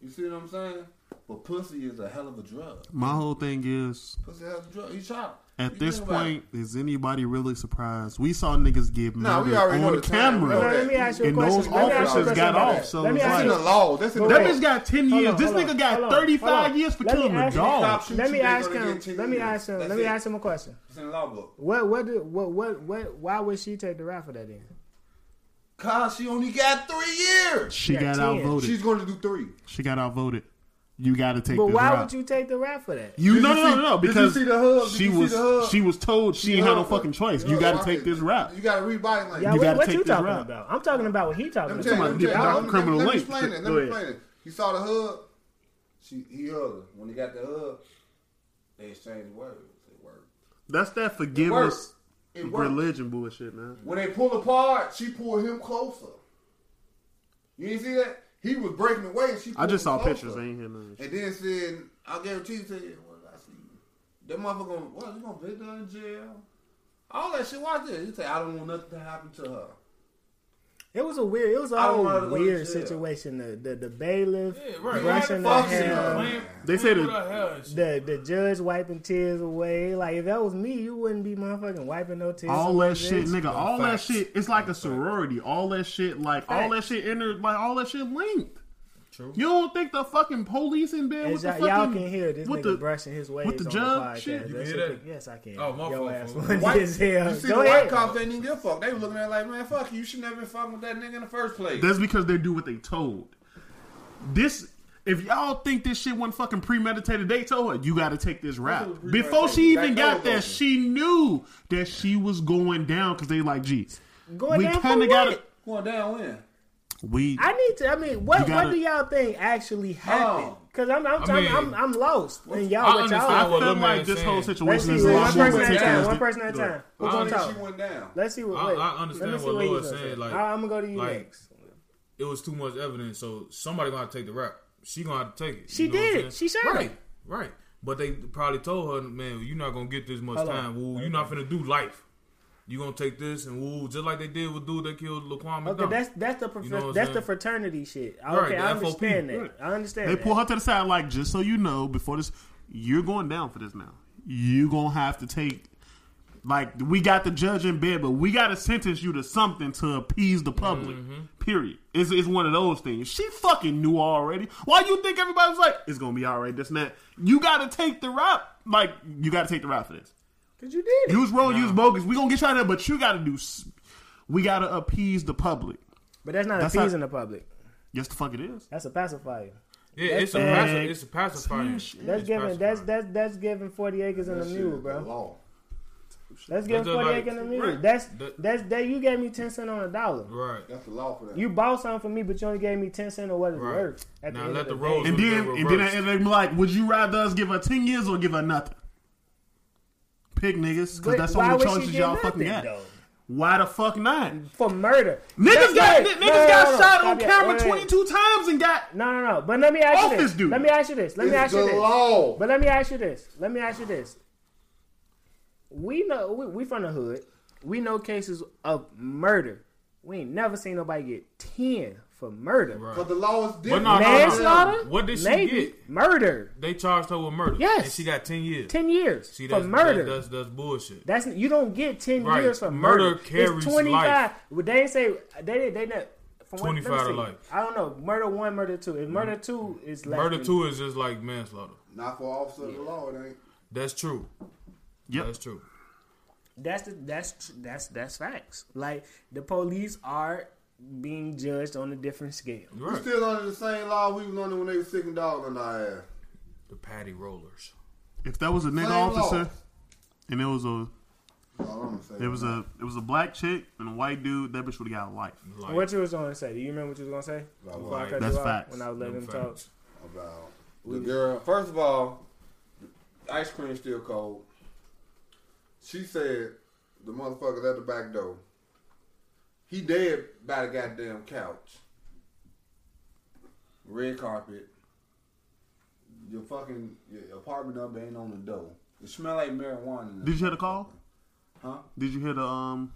You see what I'm saying? But pussy is a hell of a drug. My whole thing is Pussy has a drug. He shot. At You this think about point, is anybody really surprised? We saw niggas get Nah, we murdered already on the camera. We know Let me ask you a And question. those Let me ask you a officers got off, so Let me ask in you the law. That's in Go the That bitch got 10 Hold years. on, this nigga on, got 35 years for Let killing a dog. Let me ask him. Let me ask him. Let me ask him a question. It's in the law book. What what did what what what? Why would she take the rap for that then? Cause she only got three years. She Yeah, got 10. outvoted. She's going to do three. She got outvoted. You got to take But why route. would you take the rap for that? You Did no you no no see- no did you because see the hug? Did she you see was the hug? she was told she ain't had no fucking choice. You got to take this rap. You got to read body language. Yeah, You what, gotta what take you this talking route. about? I'm talking about what he talking Let me about. tell you, about let me the. Dr. Let me- Criminal let me explain it. Let me explain it. He saw the hug. She he hugged her. When he got the hug, they exchanged words. It worked. That's that forgiveness worked. It worked. religion bullshit, man. When they pulled apart, she pulled him closer. You didn't see that? He was breaking away. And she I just saw closer. pictures. I ain't hear nothing. And then said, I guarantee you, said, what did I see? That motherfucker gonna, what, you gonna visit her in jail? All that shit, watch this. He said, I don't want nothing to happen to her. It was a weird. It was a I don't whole wanna go to weird situation. The the, the bailiff Yeah, right. brushing Why the the hair. she They said playing that- with her hair and shit? The the judge wiping tears away. Like if that was me, you wouldn't be motherfucking wiping no tears. all away, that shit, bitch. nigga. All that shit. It's like a sorority. All that shit, like all that shit, inter, like all that shit linked. True. You don't think the fucking police in bed with As the y'all, fucking y'all can hear this with nigga the- brushing his waves the on judge the shit? podcast. You can shit hear look- that? Yes, I can. Oh, my Your fault, ass fool. funny White, as hell. you see Go the ahead. white cops they didn't give a fuck. They were looking at it like, man, fuck you. You should never been fucking with that nigga in the first place. That's because they do what they told. This, if y'all think this shit wasn't fucking premeditated, they told her you got to take this route. Before she even premeditated. got there, she knew that she was going down because they like, geez, Going we down for kinda gotta- Going down when? We. I need to. I mean, what gotta- what do y'all think actually happened? Oh. Because I'm I'm, I I'm, I'm I'm lost. And y'all, I what y'all? understand I what feel like this saying. whole Let's situation see is one a lot person at a time. One person at a time. Who's How gonna did talk? she went down? Let's see what. I- wait. I understand Let me see what what you Lord saying, like- I- I'm gonna go to you like, next. It was too much evidence, so somebody gonna have to take the rap. She gonna have to take it. She You know what I'm did. She shot Right, right. But they probably told her, man, you're not gonna get this much Hold time. Woo, you're not finna do life. You gonna take this and woo, just like they did with dude that killed Laquan McDonald. Okay, that's that's the prof- You know what I'm that's the fraternity shit. Right, Okay, the I FOP. understand that. Right. I understand. They that. pull her to the side, like, just so you know, before this, you're going down for this now. you gonna have to take, like, we got the judge in bed, but we got to sentence you to something to appease the public. Mm-hmm. Period. It's, it's one of those things. She fucking knew already. Why you think everybody was like, it's gonna be all right, this and that? You got to take the route. Like, you got to take the route for this. Cause you did. You It. was wrong, you was bogus. We gonna get you out of there, but you got to do, we got to appease the public. But that's not That's appeasing not- the public. Yes, the fuck it is. That's a pacifier. yeah, it's a That's paci- it's a pacifier. That's It's giving that's that's that's giving forty acres and a mule, bro. law. That's giving just forty like- acres and a mule. right. That's That- that's that you gave me ten cent on a dollar. right. That's the law for that. You bought something for me, but you only gave me ten cent of what it's Right. worth. At Now the end let of the the roads day. And then, and then, reversed. and they be like, would you rather us give her ten years or give her nothing? Pick niggas, because But that's the why only would choices y'all nothing, fucking got. though? Why the fuck not? For murder. Niggas That's got right. niggas No, no, got no, no. shot Stop on camera Wait, wait. twenty two times and got No, no, no. But let me ask you this this. dude. Let me ask you this. Let me ask you this. law. But let me ask you this. Let me ask you this. We know we, we from the hood. We know cases of murder. We ain't never seen nobody get ten for murder. Right. But the law is But different. no, no, no. Manslaughter? What did she Maybe. get? Murder. They charged her with murder. Yes. And she got 10 years. Ten years See, for that's, murder. That's, that's, that's bullshit. That's you don't get ten Right. years for Murder murder. carries it's twenty five. life. Well, they didn't say they they not from what, let me 25 to see. life. I don't know. Murder one, murder two. If murder mm. two is less Murder 2 is just like manslaughter. Not for officer of the law, it ain't. That's true. Yep. That's true. That's the, that's that's that's facts. Like the police are being judged on a different scale. We Right. still under the same law we was under when they was sticking dogs on our ass. The paddy rollers. if that was a nigga Same officer law. and it was a All I'm gonna say. it was a it was a black chick and a white dude, that bitch would have got a life. What you was gonna say? Do you remember what you was gonna say? About Before I cut That's you off facts. When I was letting Them him talk. about the girl. First of all, ice cream still cold. She said the motherfuckers at the back door. He dead by the goddamn couch. Red carpet. Your fucking your apartment number ain't on the door. It smell like marijuana. Did you hear the call? Huh? Did you hear the um?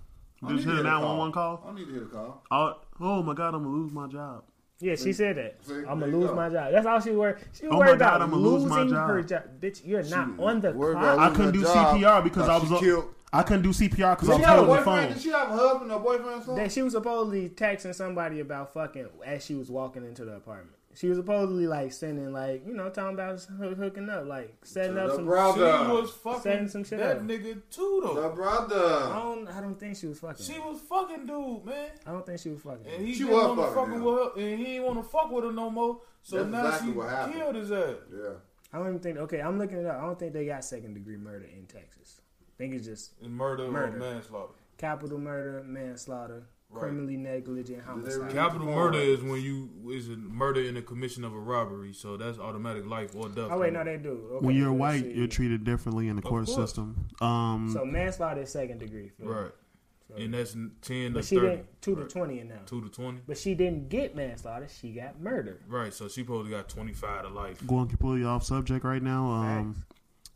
Did you hear the nine one one call? I need to hear the call. Oh, oh my god, I'm gonna lose my job. Yeah, she said that. See, I'm gonna lose go. my job. That's all she worried. She Oh worried God, about I'ma lose losing my job. her job. Bitch, you're not on the Worried clock. I couldn't do job CPR because I she was up- killed. I couldn't do CPR because I was she holding the phone. Did she have a husband or boyfriend or something? That she was supposedly texting somebody about fucking as she was walking into the apartment. She was supposedly like sending like you know talking about hooking up, like setting To up the some. brother. She was fucking Setting some shit that up. nigga too, though. The brother. I don't. I don't think she was fucking. She was fucking dude, man. I don't think she was fucking. And he She didn't was want to fucking fucking with her, and he didn't want to fuck with her no more. So That's now exactly she what happened. killed his ass. Yeah. I don't even think. Okay, I'm looking it up. I don't think they got second degree murder in Texas. I think it's just And murder, Murder. or manslaughter. capital murder, manslaughter, Right. criminally negligent homicide. Capital Oh. murder is when you is a murder in the commission of a robbery, so that's automatic life or death. Oh wait, no, they do. Okay, When you're white, see. you're treated differently in the Of court course. system. Um, So manslaughter is second degree. for- right, so- and that's ten to but she thirty. didn't two to twenty in now. Two to twenty. But she didn't get manslaughter. She got murder. Right, so she probably got twenty five to life. going completely off subject right now. Um, Facts.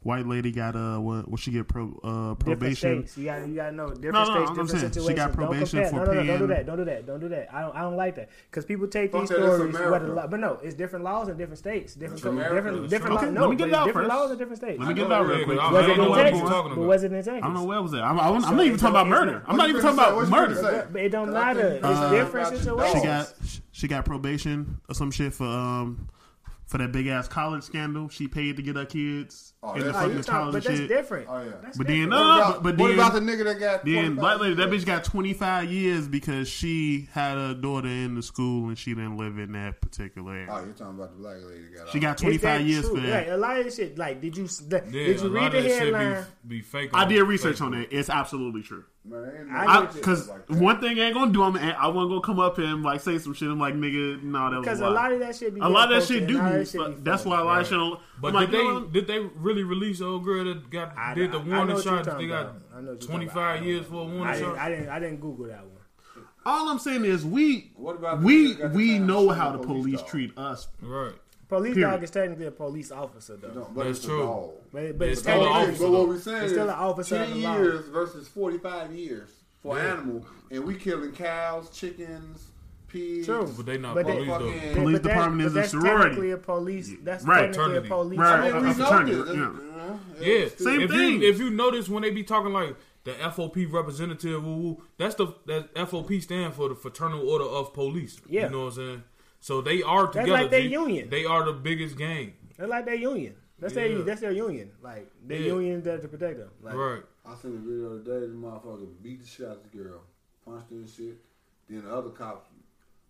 White lady got uh, what? What she get? Pro uh, Different probation. states. You gotta you got to know different No, no, states, I'm different saying, she situations. got probation don't for compare. No, no, no, don't do that. Don't do that. Don't do that. I don't. I don't like that because people take Fuck these stories. What America. the law, but no, it's different laws in different states. Different, co- different, different. Okay, laws. let No, me get it out different first. laws in different states. Let me I get it out real yeah, quick. 'cause I Was it in what Texas? But was it in Texas? I don't know where was it. I'm, I'm, I'm not even talking about murder. I'm not even talking about murder. What you finna say? But, but it don't matter. It's different situations. She got She got probation or some shit for um for that big ass college scandal. She paid to get her kids Oh, in the fucking you talking, college but that's shit. different. Oh, yeah. That's But then different. no, What no, about, but, but what then about the nigga that got then black lady that bitch got twenty five years because she had a daughter in the school and she didn't live in that particular area. Oh, you're talking about the black lady that got She got twenty five years true? for that. Like, a lot of shit. Like, did you Yeah, did you read the of that shit headline? be, be fake. I did research Facebook. on that. It's absolutely true. Man, I- Because like one thing I ain't gonna do, I'm I wasn't gonna come up and like say some shit. I'm like, nigga, no, that was Because a a lot of that shit be a lot of that shit and do. All be- that shit be That's false. why a lot Right. Don't, But I'm like, did you know they what? did they really release the old girl that got I- did the I- I know warning what you're shots? talking They got about. I know what you're twenty talking five about. years for a I warning didn't, shot. I didn't. I didn't Google that one. All I'm saying is we What about we nigga that got the we know how the police police treat us. Right. Police Period. dog is technically a police officer though. No, but That's it's true. A dog. But, but It's it's still an officer. But what we're saying It's is still an officer of ten years versus forty five years for Yeah. animal, and we killing cows, chickens, pigs. True. But they not But they- police though. Police but department but is a that's sorority. technically a police. That's Right. technically a police. Right. I mean, we know fraternity, this. yeah. you know, Yeah, Same if thing. you if you notice when they be talking like the FOP representative, woo, woo, that's the that FOP stand for the Fraternal Order of Police. Yeah. you know what I'm saying. So they are together. That's like their G. union. They are the biggest gang. They're like their union. That's Yeah. their that's their union. Like their Yeah. union there to protect them. Like, right. I seen a video today. the other day. This motherfucker beat the shit out of the girl, punched her and shit. Then the other cops,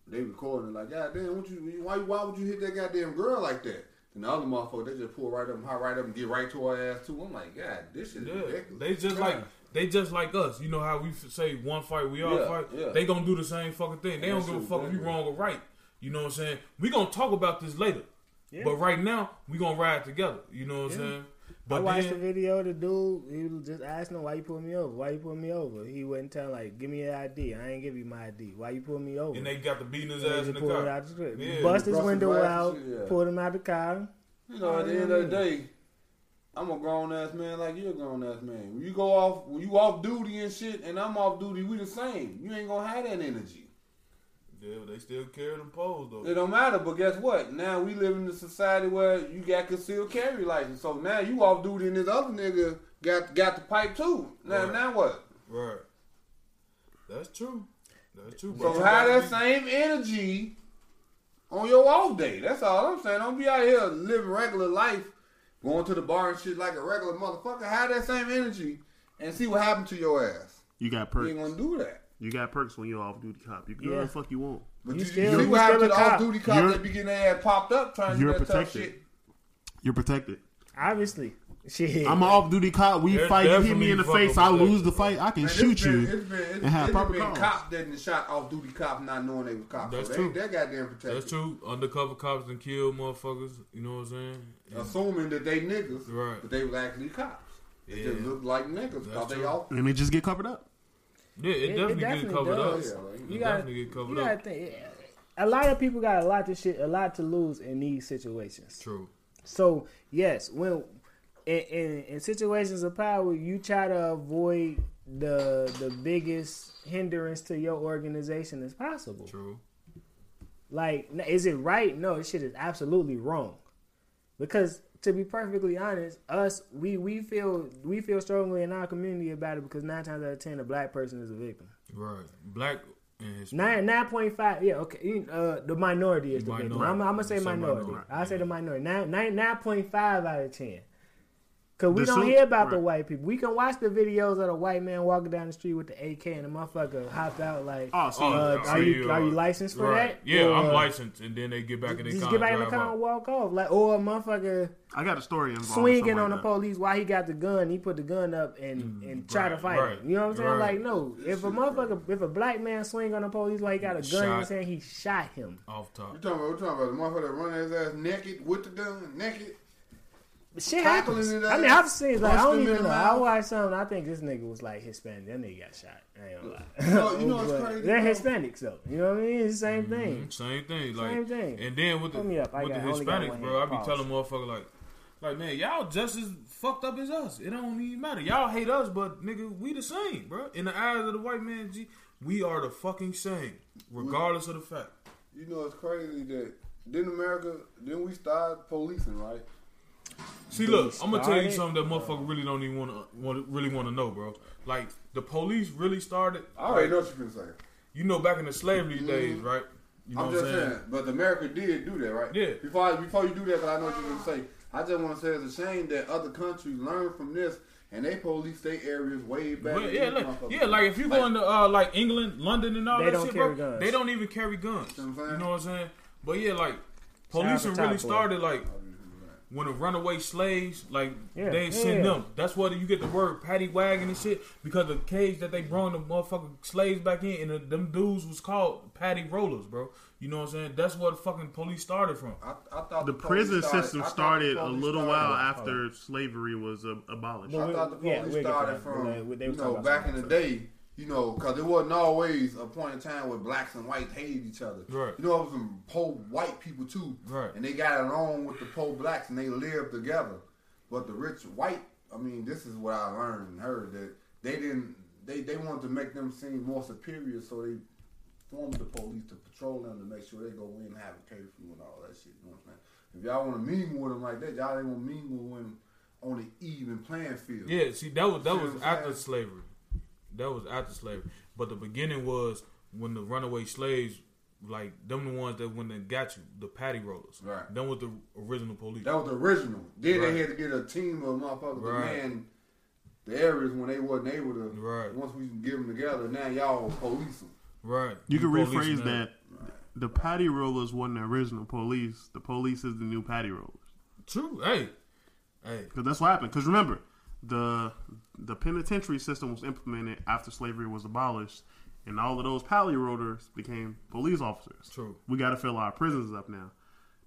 they recording like, God damn, what you, why, why would you hit that goddamn girl like that? And the other motherfucker, they just pull right up, and hop right up, and get right to her ass too. I'm like, God, this shit is Yeah. ridiculous. They just God. like they just like us. You know how we say one fight we all Yeah, fight. yeah. They gonna do the same fucking thing. They Yeah, don't give a fuck if you wrong or right. You know what I'm saying? We gonna talk about this later. Yeah. But right now we gonna ride together. You know what I'm Yeah. Saying? I watched then, the video. The dude, he was just asking him, "Why you pulling me over? Why you pulling me over?" He wouldn't tell like, "Give me your ID." I ain't give you my ID. Why you pulling me over? and they got the beating his And ass in the pulled it car. out the script. Yeah. Bust his window out, and yeah. pulled him out of the car. You know, at the end of the day, I'm a grown ass man like you're a grown ass man. When you go off, when you off duty and shit, and I'm off duty, we the same. You ain't gonna have that energy. Yeah, they still carry them poles though. It don't matter, but guess what? Now we live in a society where you got concealed carry license. So now you off duty and this other nigga got got the pipe too. Now Right. now what? Right. That's true. That's true. So but you have that be- same energy on your off day. That's all I'm saying. Don't be out here living regular life, going to the bar and shit like a regular motherfucker. Have that same energy and see what happened to your ass. You got You perks. ain't gonna do that. You got perks when you're off duty cop. You can do Yeah. whatever the fuck you want. But You you, still- you see you what happened to the off duty cops You're- that be getting their ass popped up trying to do You're that tough shit. You're protected. Obviously, shit. I'm an off duty cop. We They're fight. You hit me in the face. I lose the fight. I can Man, shoot been- you. It's been, it's, and have it's proper been cops that shot off duty cops not knowing they was cops. That's so true. They, they're goddamn protected. That's true. Undercover cops and kill motherfuckers. You know what I'm saying? Assuming that they niggas, Right. but they was actually cops. They Yeah. just look like niggas because they all. And they just get covered up. Yeah, it, It- it definitely, get covered does. up. Yeah, like, It you gotta, definitely get covered you gotta up. think. A lot of people got a lot to shit, a lot to lose in these situations. True. So yes, when in, in, in situations of power, you try to avoid the the biggest hindrance to your organization as possible. True. Like, is it right? No, this shit is absolutely wrong. Because to be perfectly honest, us we we feel we feel strongly in our community about it because nine times out of ten, a black person is a victim. Right. Black Nine nine point five. Yeah, okay. Uh, the minority is the Minority. victim. I'm, I'm gonna say Say minority. minority, I say the minority. Nine nine nine point five out of ten. Cause we The don't suit- hear about the white people. We can watch the videos of the white man walking down the street with the AK and the motherfucker hopped out like, Oh, so uh, yeah. are you See, are you uh, licensed for right. that? Yeah, I'm licensed, and then they get back in their Just car get back in the car and walk off. Like or a motherfucker I got a story involved. swinging on the like that. police while he got the gun. He put the gun up and and try to fight right, him. You know what I'm saying? right. Like no, if a motherfucker, if a black man swing on the police while he got a gun in Shot. his hand, he shot him. Off top. You talking about? We talking about the motherfucker that run his ass naked with the gun, naked. But shit Tackling happens. I mean, I've seen like I don't even the know. I watched something. I think this nigga was like Hispanic. That nigga got shot. I ain't gonna lie. You know- you know what's But crazy, They're bro? Hispanics though. You know what I mean? It's the same thing. Mhm, Same thing. Like, Same thing. And then with the up. With got- the I only got Hispanics, bro, I hand. be Pause. telling motherfucker like, like man, y'all just as fucked up as us. It don't even matter. Y'all hate us, but nigga, we the same, bro. In the eyes of the white man, G, we are the fucking same, regardless of the fact. You know, it's crazy that didn't America? Didn't we start policing right? See, look, I'm gonna tell you something that motherfucker really don't even want to really want to know, bro. Like the police really started. I already know what you're gonna say. You know, back in the slavery days, right? You know I'm what just saying? saying? but America did do that, right? Yeah. Before I, before you do that, because I know what you're gonna say. I just want to say it's a shame that other countries learn from this and they police their areas way back. But yeah, these like, yeah, like if you go into uh, like England, London, and all They that don't shit, carry bro, guns. they don't even carry guns. You know what I'm saying? You know what I'm saying? But yeah, like out policing really Boy. started like when the runaway slaves, like Yeah, they send yeah. them. That's where you get the word paddy wagon and shit because the cage that they brought the motherfucking slaves back in, and the, them dudes was called paddy rollers, bro. You know what I'm saying? That's where the fucking police started from. I, I thought The police prison started- system I thought the started a little started- while after slavery was uh, abolished. Well, I we- thought the police we'll get to started that. from, They- they you know, talking about back in the day, you know, because it wasn't always a point in time where blacks and whites hated each other. Right. You know, it was some poor white people too. Right. And they got along with the poor blacks and they lived together. But the rich white, I mean, this is what I learned and heard that they didn't, they, they wanted to make them seem more superior, so they formed the police to patrol them to make sure they go in and have a curfew and all that shit. You know what I'm saying? If y'all want to mingle with them like that, y'all ain't gonna mingle with them on the even playing field. Yeah, see that was that was after slavery. That was after slavery. But the beginning was when the runaway slaves, like them, the ones that when they got you, the paddy rollers. Right. Them was the original police. That was the original. Then Right. they had to get a team of motherfuckers Right. to man the areas when they wasn't able to. Right. Once we can get them together, now y'all police them. right. You can rephrase now. that. The paddy rollers wasn't the original police. The police is the new paddy rollers. True. Hey, hey. Because that's what happened. Because remember, the the penitentiary system was implemented after slavery was abolished, and all of those paddy rollers became police officers. True. We got to fill our prisons up now.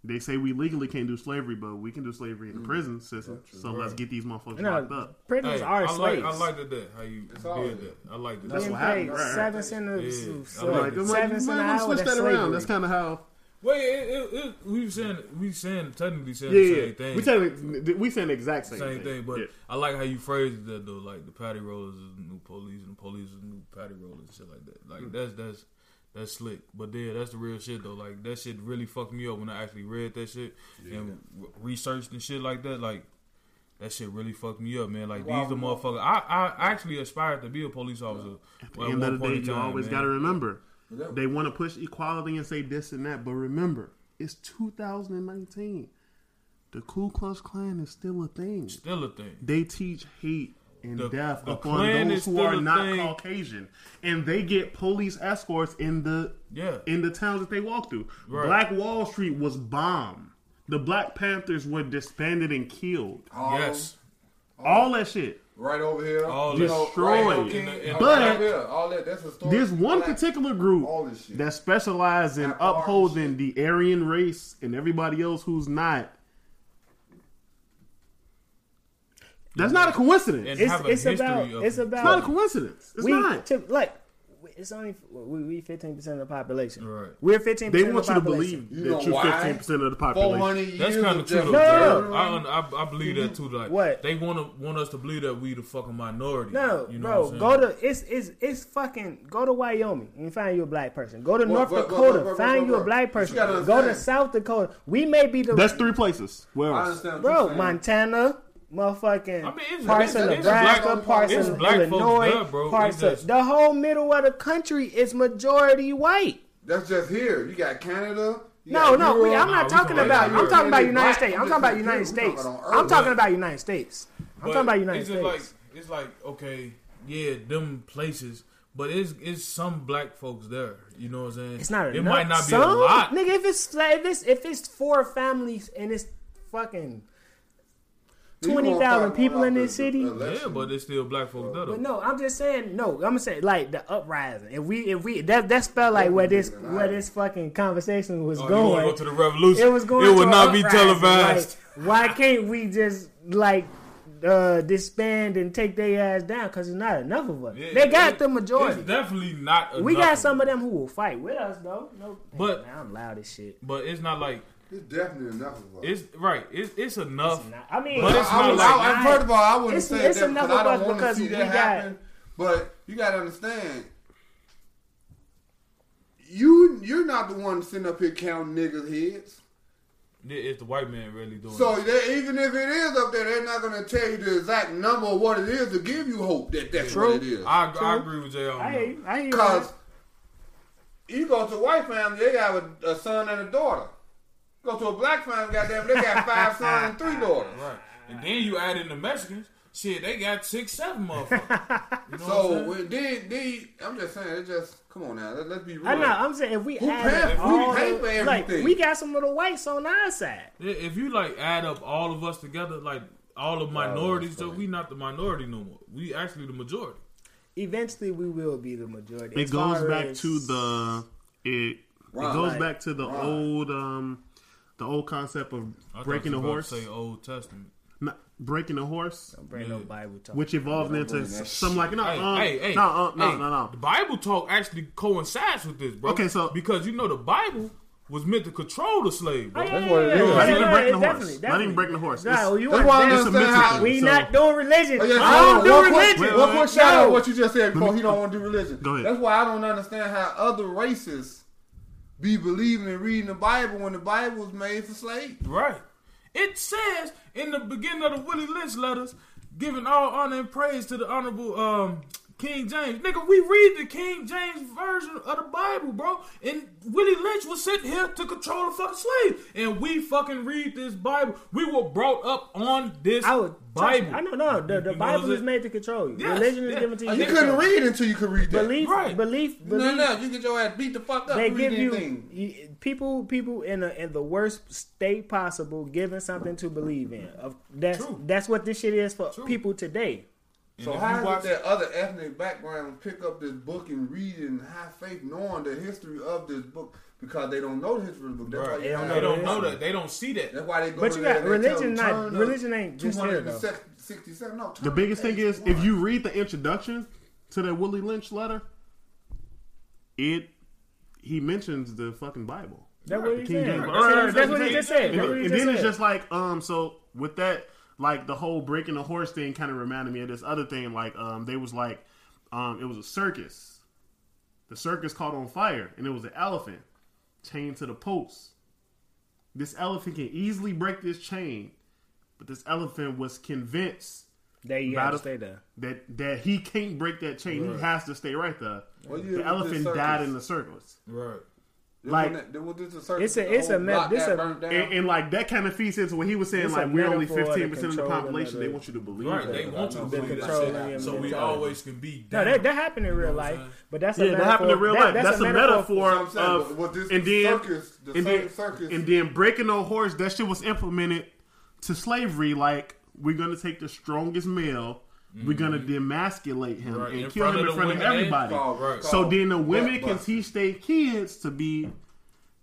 They say we legally can't do slavery, but we can do slavery Mm. in the prison system. So let's get these motherfuckers No, locked up. prisoners Hey, are I like slaves. I like that, that how you did that. I like that. That's Being what happened, paid right, right. Seven cents, Yeah, a- I so- like Like, it. you seven might cents an want to hour. switch that around. slavery. That's kind of how. Wait, it, it, it, we were saying we saying technically saying Yeah, the yeah. same thing. We saying we saying the exact same, same thing, but Yeah. I like how you phrased that though. Like the paddy rollers is the new police, and the police is the new paddy rollers, and shit like that. Like Mm. that's that's that's slick. But yeah, that's the real shit though. Like that shit really fucked me up when I actually read that shit and re- researched and shit like that. Like that shit really fucked me up, man. Like Wow, these the wow. motherfuckers. I I actually aspired to be a police officer. At the end of the day, you always got to remember That- they want to push equality and say this and that, but remember it's 2019. The Ku Klux Klan is still a thing. Still a thing. They teach hate and The- death the upon Klan those who are not thing. Caucasian, and they get police escorts in the Yeah. in the towns that they walk through. Right. Black Wall Street was bombed. The Black Panthers were disbanded and killed. All Yes. All that shit. Right over here. All you this. know, Destroyed. right In in- But- right that. That's a story. There's one particular group all this shit. that specializes in Black Power upholding the Aryan race and everybody else who's not. That's not a coincidence. And It's, have a it's about. It's it. It's not a coincidence. It's we not. to, like. It's only we we fifteen percent of the population. Right. We're fifteen. They percent want you to believe You know that you're 15 percent of the population. That's kind of of true. Though, No. I, I, I believe that too. Like What? they want to want us to believe that we the fucking minority. No, you know bro, what I'm go to it's it's it's fucking go to Wyoming and find you a black person. Go to Well, North but- but- Dakota, but- but- find but- you a black person. Go to. South Dakota. We may be the That's three places. Where I else? understand. bro. Montana, motherfucking I mean, it's- parts it's- of Nebraska, black- parts of Illinois, there, bro. parts It's of the whole middle of the country is majority white. That's just here. You got Canada. you No, got no, we, Europe. I'm not we talking talking about. about I'm talking about United States. I'm I'm talking about United States. I'm talking about United States. I'm talking about United it's States. just like it's like okay, yeah, them places, but it's it's some black folks there. You know what I'm saying? It's not It enough. might not be Some, a lot. nigga. If it's if it's if it's four families and it's fucking You gonna 20,000 people in this city? the Yeah, election. but it's still black folks there. Though. But no, I'm just saying. No, I'm gonna say like the uprising. If we, if we, that that felt like where this where this fucking conversation was Oh, going. to go to the revolution? it was going. It would to not be televised. Like, why can't we just like uh disband and take their ass down? Because it's not enough of us. Yeah, they got it- the majority. It's definitely not. We enough got some of them who will fight with us though. No, But- man, I'm loud as shit. but it's not like It's definitely enough of us. it's right. It's it's enough. It's not- I mean, But it's I, not I, like- I, first of all, I wouldn't say it's that enough because I of don't want to see we that got- happen. But you got to understand, you you're not the one sitting up here counting niggas' heads. It- It's the white man really doing. So it. they, even if it is up there, they're not going to tell you the exact number of what it is to give you hope that that's True. what it is. I, I agree with Jay on I hear that. you. I hear you. Because you go to a white family, they got a, a son and a daughter. Go to a black family, goddamn, they got five sons and three daughters. Right. And then you add in the Mexicans. Shit, they got six, seven motherfuckers. You know what I'm So saying? when then, then I'm just saying, it just come on now. Let, let's be real. I know. I'm saying if we Who add pay- who all pay the- for like we got some little whites on our side. Yeah, if you like add up all of us together, like all of minorities, so we not the minority no more. We actually the majority. Eventually, we will be the majority. It As goes back as- to the it. Right. it goes back to the Right. old um, the old concept of I breaking you the about horse, to Say Old Testament. not breaking the horse, Don't bring no Bible talk. which evolved Don't into bring that some like no, Hey, um, hey, hey, no, uh, no, hey, no, no. The Bible talk actually coincides with this, bro. Okay, so- because you know the Bible was meant to control the slave, bro. That's what it yeah, is. yeah, Not yeah, even yeah, breaking the horse. definitely, Not even breaking the horse. No, It's- you That's why I understand. don't understand how. We So- not doing religion. Oh, yes, I don't one do quick- religion. One wait, quick shout out No. what you just said before he don't want to do religion. Go ahead. That's why I don't understand how other races be believing and reading the Bible when the Bible was made for slaves. Right. It says in the beginning of the Willie Lynch letters, giving all honor and praise to the honorable um, King James. Nigga, we read the King James version of the Bible, bro. And Willie Lynch was sitting here to control the fucking slave. And we fucking read this Bible. We were brought up on this I would. Bible. I know. No, the, the You know Bible is made to control you. Yes, Religion is given to you. You couldn't control. read until you could read that. Belief, Right. belief, No, belief. no, you get your ass beat the fuck up. They give you, you people people in a, in the worst state possible given something to believe in. Of that's True. that's what this shit is for True. people today. So if how you watch- it that other ethnic background pick up this book and read it and have faith knowing the history of this book because they don't know the history of the book. That's Right. why They don't know They don't know that. They don't see that. That's why they go But you got and religion not- religion ain't just here, though. 267. No, The biggest thing page is if you read the introduction to that Willie Lynch letter, it he mentions the fucking Bible. That's what he King said. James. That's, what he just said. And, That's what he and just then it's just like um so with that like the whole breaking the horse thing kind of reminded me of this other thing like um they was like um it was a circus. The circus caught on fire and it was an elephant chained to the post. This elephant can easily break this chain, but this elephant was convinced There you About have to stay there. that that he can't break that chain. He has to stay right there. What year The elephant died in the circus. Right. Then like- when that- then when this circus, It's a- the it's a whole me- this a- And, and like that kind of feeds into what he was saying. It's like we're only fifteen percent of the population. They want you to believe Right. that. They want you to believe that shit. So we always can be No, that, that happened in real life, but that's a Yeah, that happened in metaphor- real that- life. That's, a metaphor, That's what I'm saying, of but this and then circus, the and same then, circus- and then breaking the horse. That shit was implemented to slavery. Like we're gonna take the strongest male. We're gonna demasculate him Mm-hmm. Right, and in kill him in front of everybody. Right. So then the women can teach their kids to be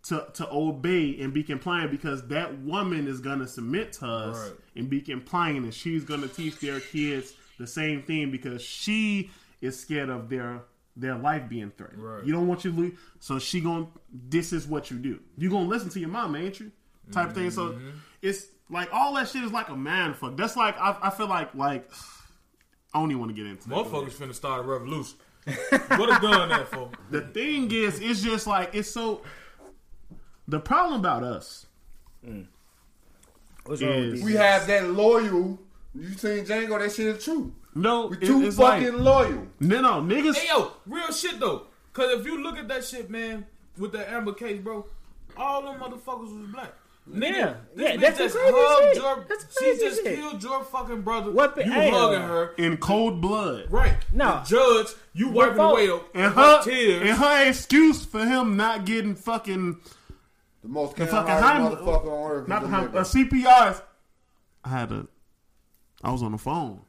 to to obey and be compliant because that woman is gonna submit to us Right. and be compliant and she's gonna teach their kids the same thing because she is scared of their their life being threatened. Right. You don't want you to lose so she going this is what you do. You gonna listen to your mom, ain't you? Type thing. So Mm-hmm. it's like all that shit is like a man fuck. That's like I, I feel like like I don't even want to get into that. Motherfuckers finna start a revolution. what a gun that for? The thing is, it's just like it's so. The problem about us, What's wrong with is- these? We have that loyal. You seen Django? That shit is true. no, We it- too it's fucking like loyal. no, no, niggas. Hey yo, real shit though. Cause if you look at that shit, man, with that Amber case, bro, all them motherfuckers was black. Nigga, Yeah, this yeah, bitch that's just crazy hugged shit. your, That's the she just shit. killed your fucking brother. What the- you hey, hugging her, in cold blood, right? No. the judge, you What wiping fault? away your and her her tears. and her excuse for him not getting fucking The most the fucking fucking Heim- motherfucker on earth. not is the a Heim- nigga. uh, CPR. I had a, I was on the phone.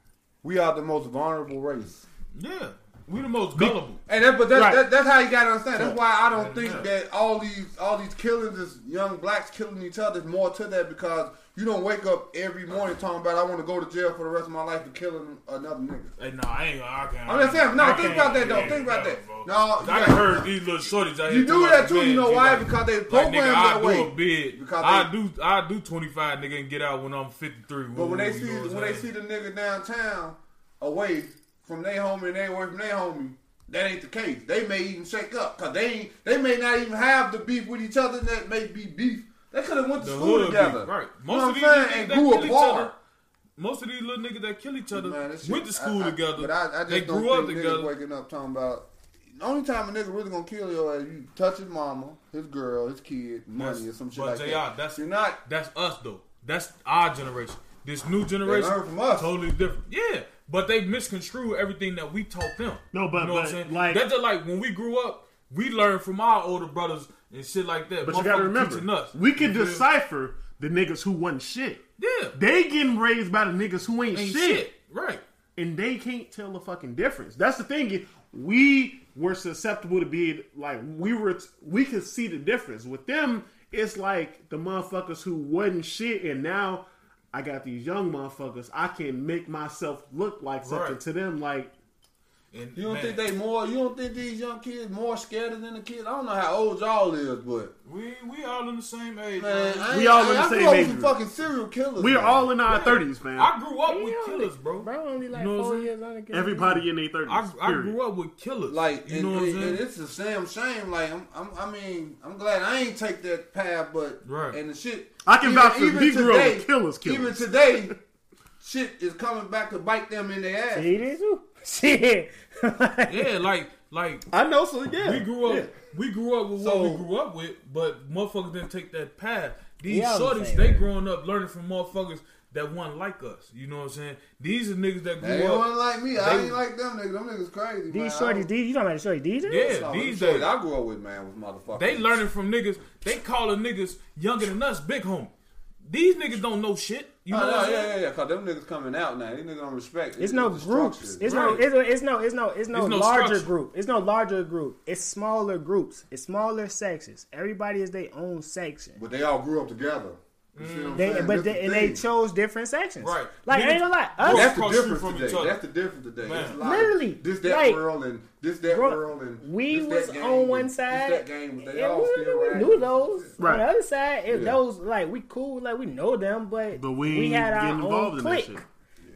we are the most vulnerable race. yeah, we the most gullible. And that, but that, Right. that, that's how you gotta understand. That's why I don't think that all these all these killings is young blacks killing each other. There's more to that because you don't wake up every morning talking about I want to go to jail for the rest of my life for killing another nigga. Hey, no, I ain't. I can't. I'm just saying. No, I think about that though. yeah, Think about that. bro. No, 'Cause you I got- heard these little shorties out here. You do that about too. You know why? like- Because they Like programmed nigga, I that do way. a bid. Because I they- do. I do twenty five, nigga, and get out when I'm fifty three. But when they see when they see the nigga downtown away from their homie and they away from their homie, that ain't the case. They may even shake up because they ain't, they may not even have the beef with each other. That may be beef. They could have went to The school together, beef, right. You Most know of these I'm niggas saying? And grew kill each other, apart. most of these little niggas that kill each other Man, went to school I- I- together. But I, I just they don't grew up think niggas together. waking up talking about the only time a nigga really gonna kill you is you touch his mama, his girl, his kid, money, That's- or some shit like JR, that. that's- You're not. That's us though. That's our generation. This new generation, learn from us. totally different. Yeah, but they misconstrue everything that we taught them. No, but- you know what I'm saying? like- that's just like when we grew up, we learned from our older brothers and shit like that. But you gotta remember, we can decipher the niggas who wasn't shit. Yeah, They getting raised by the niggas who ain't, ain't shit. shit. right? and they can't tell the fucking difference. That's the thing. We were susceptible to be like we were. We could see the difference with them. It's like the motherfuckers who wasn't shit, and now I got these young motherfuckers. I can make myself look like something Right. to them. Like And You don't man, think they more? You don't think these young kids more scared than the kids? I don't know how old y'all is, but we we all in the same age. man, bro. I ain't, We all in the I, I same age with some group. fucking serial killers. we are man. all in our thirties, fam. I grew up with He only- killers, bro. Bro, only like You know four years older. Everybody in their thirties. I, I grew up with killers. like, you and, know what I'm saying? and it's a damn shame. Like, I'm, I'm, I mean, I'm glad I ain't take that path, but Right. and the shit. I can vouch for- he grew up with killers, Even today, shit is coming back to bite them in their ass. He did too. Shit. yeah, like like I know. So yeah, we grew up. Yeah. We grew up with So- what we grew up with, but motherfuckers didn't take that path. These Yeah, I'm shorties, they that. growing up learning from motherfuckers that wasn't like us. You know what I'm saying? These are niggas that grew They up. wasn't like me. I ain't like them niggas. Them niggas crazy. These I shorties, these, you talking about the shorty DJs? Yeah, No, these them shorties days I grew up with, man, was motherfuckers. they learning from niggas. They calling niggas younger than us big homie. These niggas don't know shit. You oh, know Oh, what no, I'm yeah, yeah, yeah. Cause them niggas coming out now. These niggas don't respect. It's no groups. structure. It's no. It's, it's no. It's no. It's no, It's no larger structure. group. It's no larger group. It's smaller groups. It's smaller sections. Everybody is their own section. But they all grew up together. You see what I'm They, but they, the and they chose different sections. Right. Like Niggas- ain't gonna lie. Well, Us, That's the difference from today. each other. That's the difference today. Man. It's a lot Literally, of this that like, world and this that bro, world and we was on one side. This, that game, but they all we, still we knew those. Right. On the other side, if Yeah. those like we cool, like we know them, but But we ain't had our getting involved own in that clique. shit.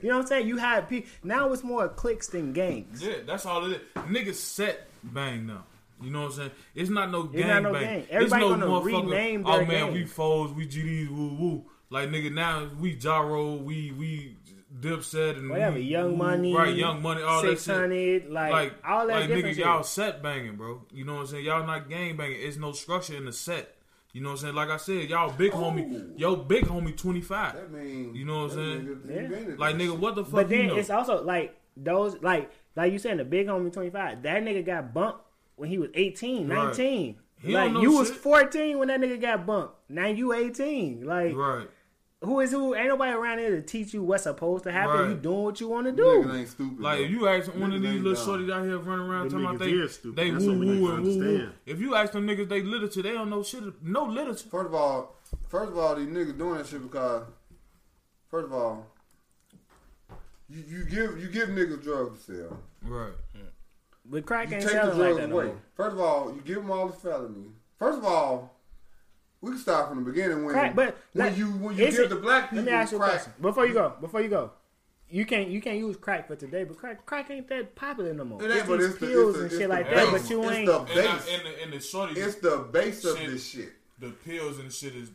You know what I'm saying? You had people. Now it's more cliques than gangs. Yeah, that's all it is. Niggas set bang now. You know what I'm saying? It's not no gang not no bang. gang. It's Everybody no gonna motherfucker. rename oh man, gang. we foes, we GDs, woo woo. Like nigga, now we Jaro, we we Dipset and Whatever, we, Young woo, Money, right? Young Money, all that Six shit. hundred, like, Like all that like nigga, shit. y'all set banging, bro. You know what I'm saying? Y'all not gang banging. It's no structure in the set. You know what I'm saying? Like I said, y'all big homie, yo big homie, 25. That mean You know what I'm saying? nigga Yeah. Like nigga, what the fuck But you then know? it's also like those like like you saying the big homie twenty five. That nigga got bumped when he was 18, Right. 19. He like don't know you was fourteen when that nigga got bumped. Now you eighteen. Like right. who is who? Ain't nobody around here to teach you what's supposed to happen. Right. You doing what you want to do. Niggas ain't stupid. Like though. if you ask one of these little dumb. shorties out here running around talking about they is stupid. they That's woo we woo need to and woo woo. understand. If you ask them niggas they literature, they don't know shit. No literature. First of all, first of all, these niggas doing that shit because, first of all, you, you give you give niggas drugs to sell. Right. But crack You ain't take the selling like drugs that no away. more. First of all, you give them all the felony. First of all, we can start from the beginning when Crack, but when let- you when you give it- the black people Let me ask you a crack. question before you go. Before you go, you can't you can't use crack for today, but crack crack ain't that popular no more. It It's ain't, but these it's the, pills it's the, and it's shit like base. that, but you it's ain't. the And, I, and, the, and the shorties, It's the base of Shit. this shit. the pills and shit is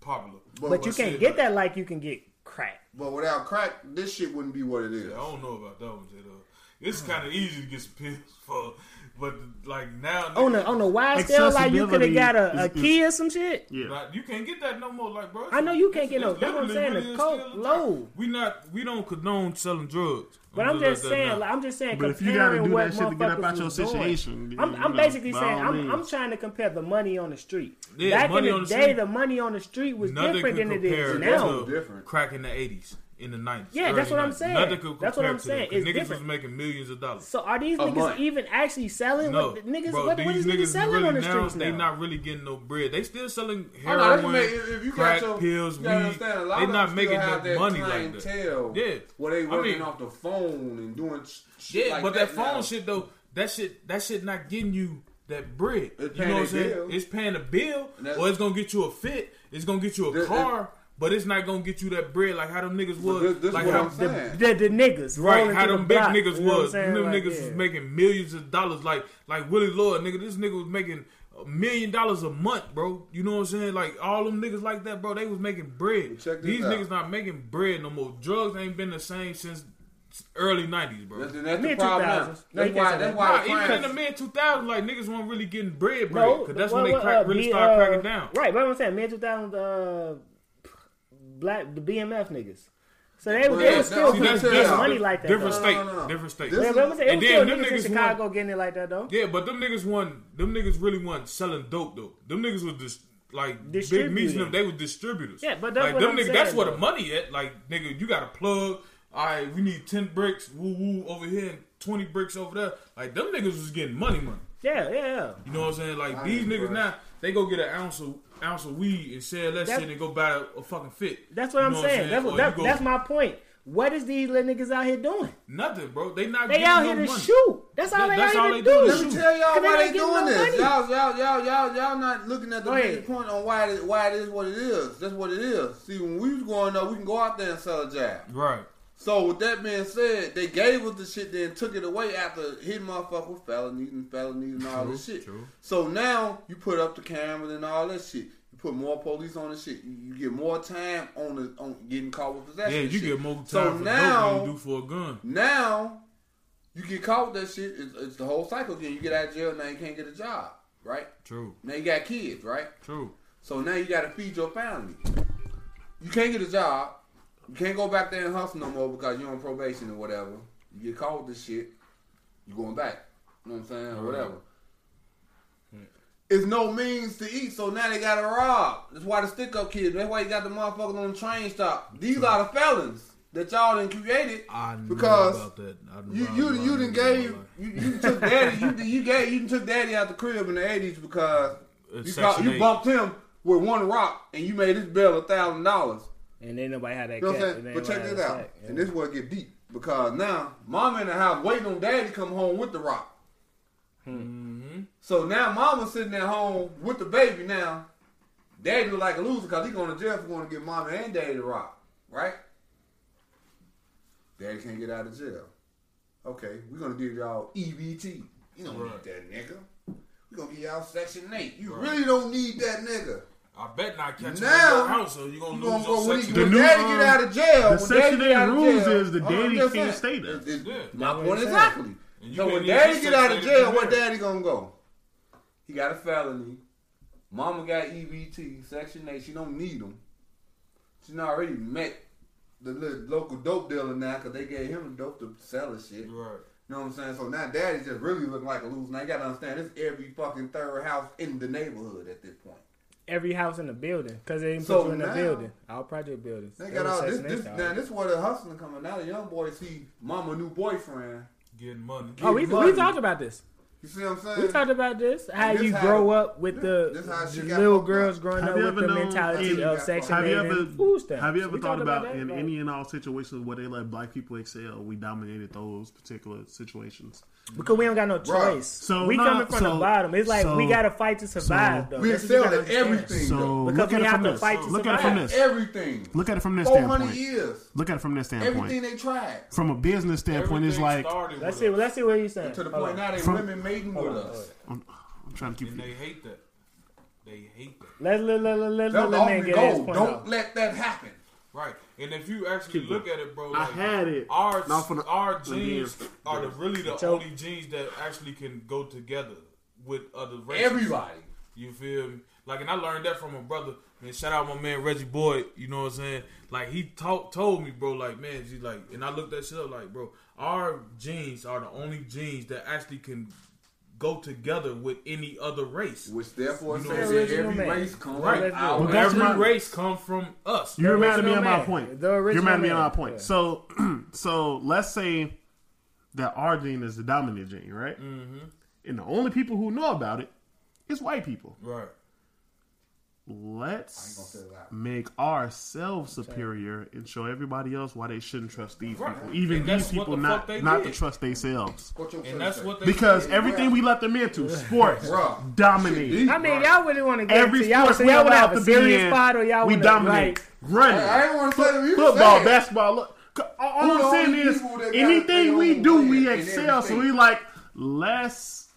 popular. But you can't shit, get like- that like you can get crack. But without crack, this shit wouldn't be what it is. I don't know about that one, J though. It's kind of easy to get some pills for, but like now, On the on the wide scale, like you could have got a, a is- is- key or some shit. Yeah. Like, you can't get that no more, like bro. I know you can't get no- that's what I'm saying, the coke low. We not, we don't condone selling drugs. But I'm I'm just let that saying, like, I'm just saying, But if you gotta comparing do what that shit to get up motherfuckers out your was doing. I'm, I'm know, basically saying, I'm. I'm trying to compare the money on the street. Yeah, Back in money the on the day, street. the money on the street was different than it is now. Different. crack in the eighties, in the nineties. Yeah, that's what I'm saying. Nothing could That's what compare I'm to saying. that, 'cause It's niggas different. was making millions of dollars. So are these A niggas month. even actually selling? No, what, niggas, bro, what, these what is niggas niggas selling really on the now, streets they not really getting no bread. They still selling Oh, no, heroin, what if you crack your- pills, you gotta weed. understand, a lot They not making still no that money like that. clientele Yeah. where they I working mean- off the phone and doing shit Yeah, like but that, phone shit though, that shit, that shit not getting you that bread. You know what I'm saying? bill. It's paying a bill, or it's gonna get you a fit. It's gonna get you a This- car, but it's not gonna get you that bread like how them niggas was. this- this like what how, I'm saying. The, the niggas, Right, how them the big block, niggas you know was. Them Like, niggas yeah. was making millions of dollars. Like like Willie Lord, nigga. This nigga was making a million dollars a month, bro. You know what I'm saying? Like all them niggas like that, bro. They was making bread. Check These out. niggas not making bread no more. Drugs ain't been the same since early nineties, bro. That's, that's the Mid- problem. now. 2000s. That's why. That's why Nah, the even in the mid two thousands, like niggas weren't really getting bread, bro. Cause that's what- when they what, crack, uh, really B- started uh, cracking down. Right, but I'm saying mid 2000s, uh, black the BMF niggas. So they, Well, they yeah, were still see, getting that's getting different. money like that. Different though. state, No, no, no. different state. Yeah, is- but I'm saying, it And was then still them niggas in niggas Chicago getting it like that though. Yeah, but them niggas wasn't. Them niggas really wasn't selling dope though. Them niggas was just like big meats. Distributing. Them they were distributors. Yeah, but that's like what them I'm niggas. saying, that's where the money at. Like nigga, you got a plug. All right, we need ten bricks. Woo woo over here and twenty bricks over there. Like them niggas was getting money, money. Yeah, yeah, yeah. You know what I'm saying? Like I these niggas impressed. now, they go get an ounce of ounce of weed and sell that That- shit and go buy a, a fucking fit. That's what You I'm know saying. That's what that, go- that's my point. What is these little niggas out here doing? nothing, bro. They not They getting out no here to money. shoot. That's all That- they that's out all here they to do do. Let me tell y'all Cause they why they doing no this. money. Y'all, y'all, y'all, y'all, y'all not looking at the Go big point on why it, why it is what it is. That's what it is. See, when we was growing up, we can go out there and sell a jab. Right. So with that being said, they gave us the shit, then took it away after hitting motherfuckers with felonies and felonies and all True, this shit. true. So now you put up the cameras and all that shit. You put more police on the shit. You, you get more time on the on getting caught with possession. Yeah, you shit. get more time So for now- dope than you do for a gun. Now you get caught with that shit. It's, it's the whole cycle again. You get out of jail now, you can't get a job, right? True. Now you got kids, right? True. So now you got to feed your family. You can't get a job. You can't go back there and hustle no more because you're on probation or whatever. You get caught with this shit. you're going back. You know what I'm saying? Or whatever. It's no means to eat, so now they got to rob. That's why the stick up kids. That's why you got the motherfuckers on the train stop. These are the felons that y'all done created I because about that. I know you you you done gave you, you took daddy you you gave you took daddy out the crib in the eighties because you, caught, you bumped him with one rock and you made his bill a thousand dollars. And then nobody had that. You know what cat. I'm saying? And But check nobody this out, that sack, and yeah. this is where it get deep because now mama in the house waiting on daddy to come home with the rock. Mm-hmm. So now mama's sitting at home with the baby now. Daddy look like a loser because he going to jail for going to get mama and daddy the rock, right? Daddy can't get out of jail. Okay, we're gonna give y'all EBT. You don't Right. need that nigga. We're gonna give y'all Section 8. You Right. really don't need that nigga. I bet not catch Now, you in the house, so you gonna You lose gonna go when, he. The when new, daddy um, get out of jail. the Section 8 rules jail, is the uh, daddy can't saying. stay there. It's- it's- Yeah. My That's point I'm exactly. And you So when daddy get out of jail, where daddy gonna go? He got a felony. Mama got EBT, Section 8. She don't need him. She done already met the little local dope dealer now because they gave him the dope to sell his shit. Right. You know what I'm saying? So now daddy just really looking like a loser. Now you gotta understand, this every fucking third house in the neighborhood at this point. Every house in the building because they didn't So put you in the building. All project buildings. They got was all this, Section this now this where the hustling coming. Now the young boy see mama new boyfriend. Getting money. Oh, we, money. we talked about this. You see what I'm saying? We talked about this. How This you how- grow up with the, this the got little girls up. growing Have up with the mentality any- of Section Have you ever and food stamps. have you ever We thought talked about, that, in like- any and all situations where they let black people excel, we dominated those particular situations? Because we don't got no Bruh. choice. So, we nah, coming from the bottom. It's like we got to fight to survive, so- though. We That's what excelled at everything. So though. Because look we at it have from to this. fight to Look at it from this. Everything. Look at it from this 400 standpoint. years. Look at it from this standpoint. Everything they tried. From a business standpoint, it's like started Let's with see. Let's see what you're saying. To the point now they From- women mating with us. I'm, I'm trying to keep. and they hate that. They hate that. Let's let let let let, That's let the man only get his point Don't let that happen. Right. And if you actually Keep look at it, bro, I like, had it. Our Not for the- our for the are the, really the So- only genes that actually can go together with other races. Everybody. You feel me? Like, and I learned that from a brother. Man, shout out my man Reggie Boyd. You know what I'm saying? Like he talk, told me, bro. Like, man, she like, and I looked that shit up. Like, bro, our genes are the only genes that actually can go together with any other race. Which therefore You know says what I'm that saying? every Man. race comes Right. right. Well, out. Every my- race come from us. You reminded me original of my point. The You original reminded me of my point. Yeah. So, so let's say that our gene is the dominant gene, right? Mm-hmm. And the only people who know about it is white people. Right. Let's say it loud. make ourselves superior and show everybody else why they shouldn't trust these Right. people, even And these people the not not did. to trust themselves. What And that's what they Because did. everything we let them into, sports, Bruh. dominate. I mean, y'all really want to get Every to y'all. sport So we y'all want to allowed have to a be serious in, spot, or y'all we want dominate. Like, Running. I ain't want to say you football, say it. basketball. Look, all Who I'm saying is people that got anything we do, we excel. So we like less.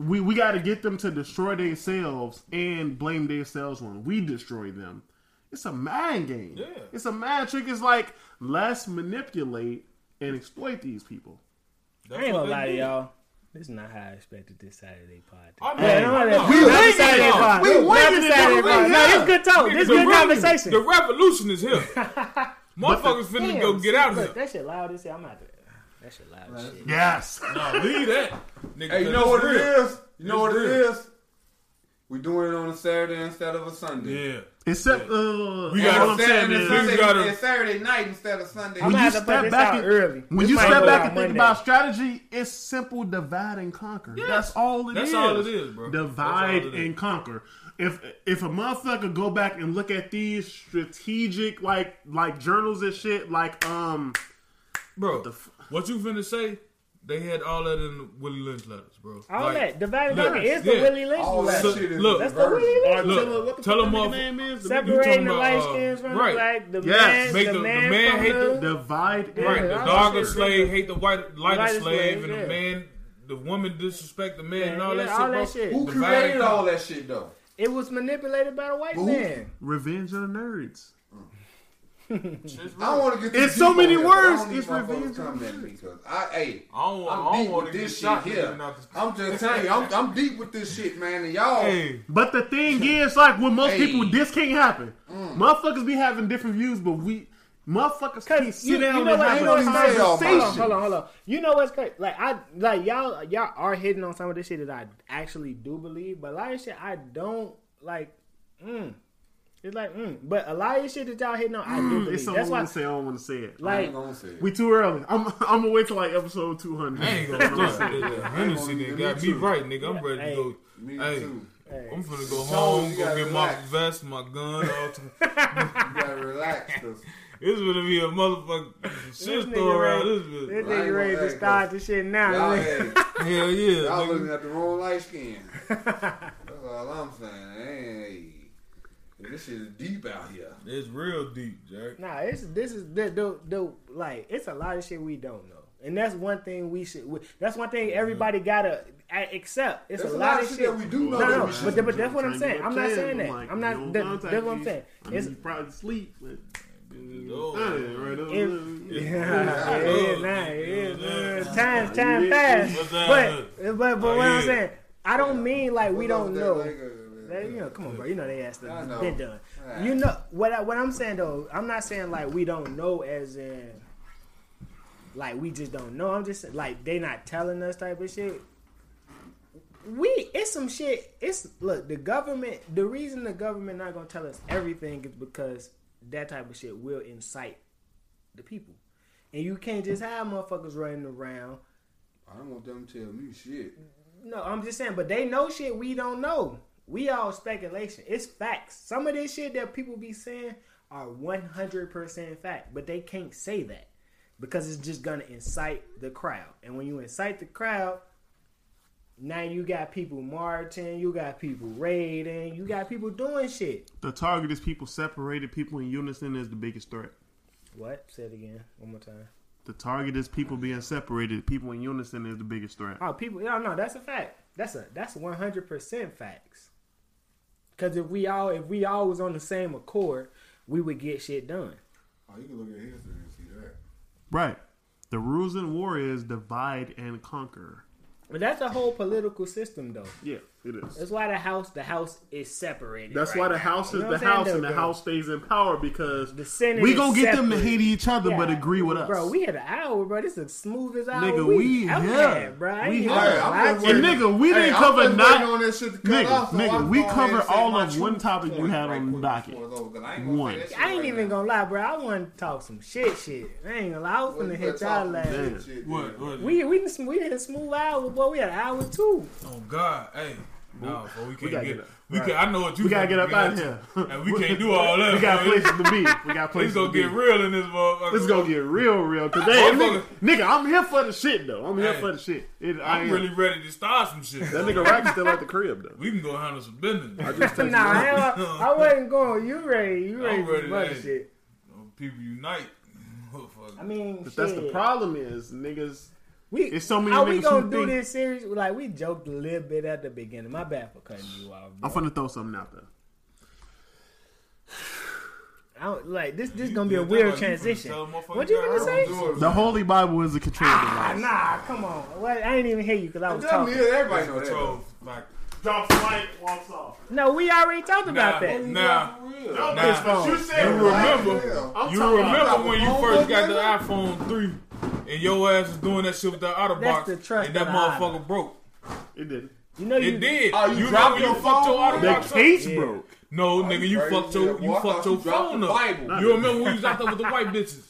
We we got to get them to destroy themselves and blame themselves when we destroy them. It's a mind game. Yeah. It's a mind trick. It's like let's manipulate and exploit these people. That's I ain't what gonna lie to y'all. This is not how I expected this Saturday pod. I Yeah, mean, no, no, no, we not winging the Saturday pod. We Not the winging Saturday nigga. We pod. No, here. this good talk. This The good revol- conversation. The revolution is here. Motherfuckers finna go get out of here. That shit loud as hell. I'm out there. That shit loud as shit. Yes. No, leave that. Nigga, Hey, you 'cause know what real. it is? You know It's what it real. is? We doing it on a Saturday instead of a Sunday. Yeah. Except, uh, We gotta I'm Saturday, saying Sunday, gotta- it's Saturday night instead of Sunday. When you step back and- early. when This you step back out and think about strategy, it's simple divide and conquer. That's all it is. That's all it is, bro. Divide That's all it is. and conquer. If if a motherfucker go back and look at these strategic like like journals and shit, like um Bro, the f- what you finna say? They had all that in the Willie Lynch letters, bro. all Like, that divided look, conquer is the yeah. Willie Lynch All that letter. So, shit is look, That's the. Willie Lynch. Alright, Look, tell her- what the tell fuck them that nigga off- name is? The nigga- Separating the light uh, skins from right. the black. The Yes. man, Make the, the- the man, man from hate the, the- divide Yeah, Right, the all dog that slave hate the white lighter Lighter slave, slave, and the man, the woman disrespect the man, Yeah, and all yeah, that shit. all bro. that shit. Who Divide created and all that shit though? It was manipulated by the white man. Revenge of the Nerds. Shit's I don't want to get It's so many on that, but I words. It's motherfuckers revenge coming of at me 'cause I, hey, I don't, I'm I don't deep want with get this shit here. here. I'm just telling you, I'm, I'm deep with this shit, man. And y'all, Hey, But the thing is, like with most Hey. people, this can't happen. Motherfuckers be having different views, but we motherfuckers can't Cause sit you, down you know and what? have You a know what's crazy? Hold on, conversation. hold on, hold on. You know what's crazy? Like I, like y'all, y'all are hitting on some of this shit that I actually do believe, but a lot of shit I don't like. Mm. It's like, mm. but a lot of shit that y'all hitting on, I do It's believe. something That's I why, want to say. I don't want to say it. I like, ain't gonna say it. We too early. I'm I'm gonna wait till like episode two hundred. I ain't gonna start with that. Hennessy Me got me too. right, nigga. I'm ready Hey. to go. Me Hey. too. hey, I'm finna go So, home, you go gotta get my vest, my gun. All t- You gotta relax. 'cause it's gonna be a motherfucking this shit nigga store around ready, this this bitch. I ain't nigga ready gonna- start the shit now. Y'all, hey, Hell yeah, y'all nigga. looking at the wrong light skin. That's all I'm saying. Hey, this shit is deep out here. It's real deep, Jack. Nah, it's this is the, the the like it's a lot of shit we don't know, and that's one thing we should. We, that's one thing everybody gotta accept. It's There's a lot, of shit. that we do know. No, that no, we should but, but that's what I'm saying. I'm not saying that. like, I'm not. That, contact that's what I'm saying. I mean, It's you probably sleep. But, Oh, right over If- there. yeah, it is, nah, it is, uh, time, time fast. But, but, but what I'm saying, I don't mean like we don't know. That, you know, come on, bro. You know they asked know. been done. Right. You know what? I, what I'm saying though, I'm not saying like we don't know, as in like we just don't know. I'm just like they not telling us type of shit. We it's some shit. It's look the government. The reason the government not gonna tell us everything is because that type of shit will incite the people, and you can't just have motherfuckers running around. I don't want them to tell me shit. No, I'm just saying, but they know shit we don't know. We all speculation. It's facts. Some of this shit that people be saying are 100% fact, but they can't say that because it's just gonna incite the crowd. And when you incite the crowd, now you got people marching, you got people raiding, you got people doing shit. The target is people separated. People in unison is the biggest threat. What? Say it again, one more time. The target is people being separated. People in unison is the biggest threat. Oh, people. No, no, that's a fact. That's a that's 100% facts. Because if we all if we all was on the same accord, we would get shit done. Oh, you can look at history and see that. Right. The rules in war is divide and conquer. But that's a whole political system, though. Yeah, it is. That's why the house the house is separated. That's right why the now. house You is know the what I'm saying, house though, and the bro? house stays in power because The Senate we gonna get them to hate each other but agree with us. Bro, we had an hour, bro. This is the smoothest hour Nigga, we, we ever here. had, bro. I We ain't here. even Alright, gonna I'm lie just to you. and nigga, we didn't I'm cover just not on this shit to nigga, off, so nigga, we gonna go ahead cover and say all of one topic you had on the docket. before it's over, 'cause I ain't gonna One. say that shit I ain't even gonna lie, bro. I want to talk some shit, shit. I ain't gonna lie. I was What finna hit y'all last. some Damn. shit, What? man. We we didn't we had a smooth hour, boy. We had an hour too. Oh God, hey. No, but we can't gotta get. get up. we can. I know what you. We gotta get up fucking out of got. here. And we can't do all that. We got places to be. We got places It's gonna to be. get real in this motherfucker. This gonna get real, real. Today, nigga, nigga, I'm here for the shit though. I'm here Hey. for the shit. It, I I'm am. really ready to start some shit. That nigga Rack still at the crib though. We can go handle some business. I just nah, him. hell, I wasn't going. You ready? You ready I'm for ready, some other shit? People unite. I mean, But that's the problem is niggas. We, It's so many How we gonna do think- this series? Like we joked a little bit at the beginning. My bad for cutting you off. Bro. I'm gonna throw something out there. I don't, like this. This You- gonna be a weird talking about you finna transition. tell motherfuckers What you got gonna say? The Holy Bible is a control Ah, device. nah, come on. What? I ain't even hear you because I was talking. near everybody know that. Control, like, Drops light, walks off. No, we already talked about Nah, that. nah. For real. Nah. you said You remember? I'm You remember when you first got the iPhone 3 and your ass was doing that shit with that outer That's box the trust and that of the item. motherfucker broke. It did. You know you It did. Oh, you you dropped remember you your fucked your phone? outer The box up? case Yeah. broke. No, nigga, you crazy, fucked your boy. you fucked thought your you dropped phone up. You remember when you was out there with the white bitches?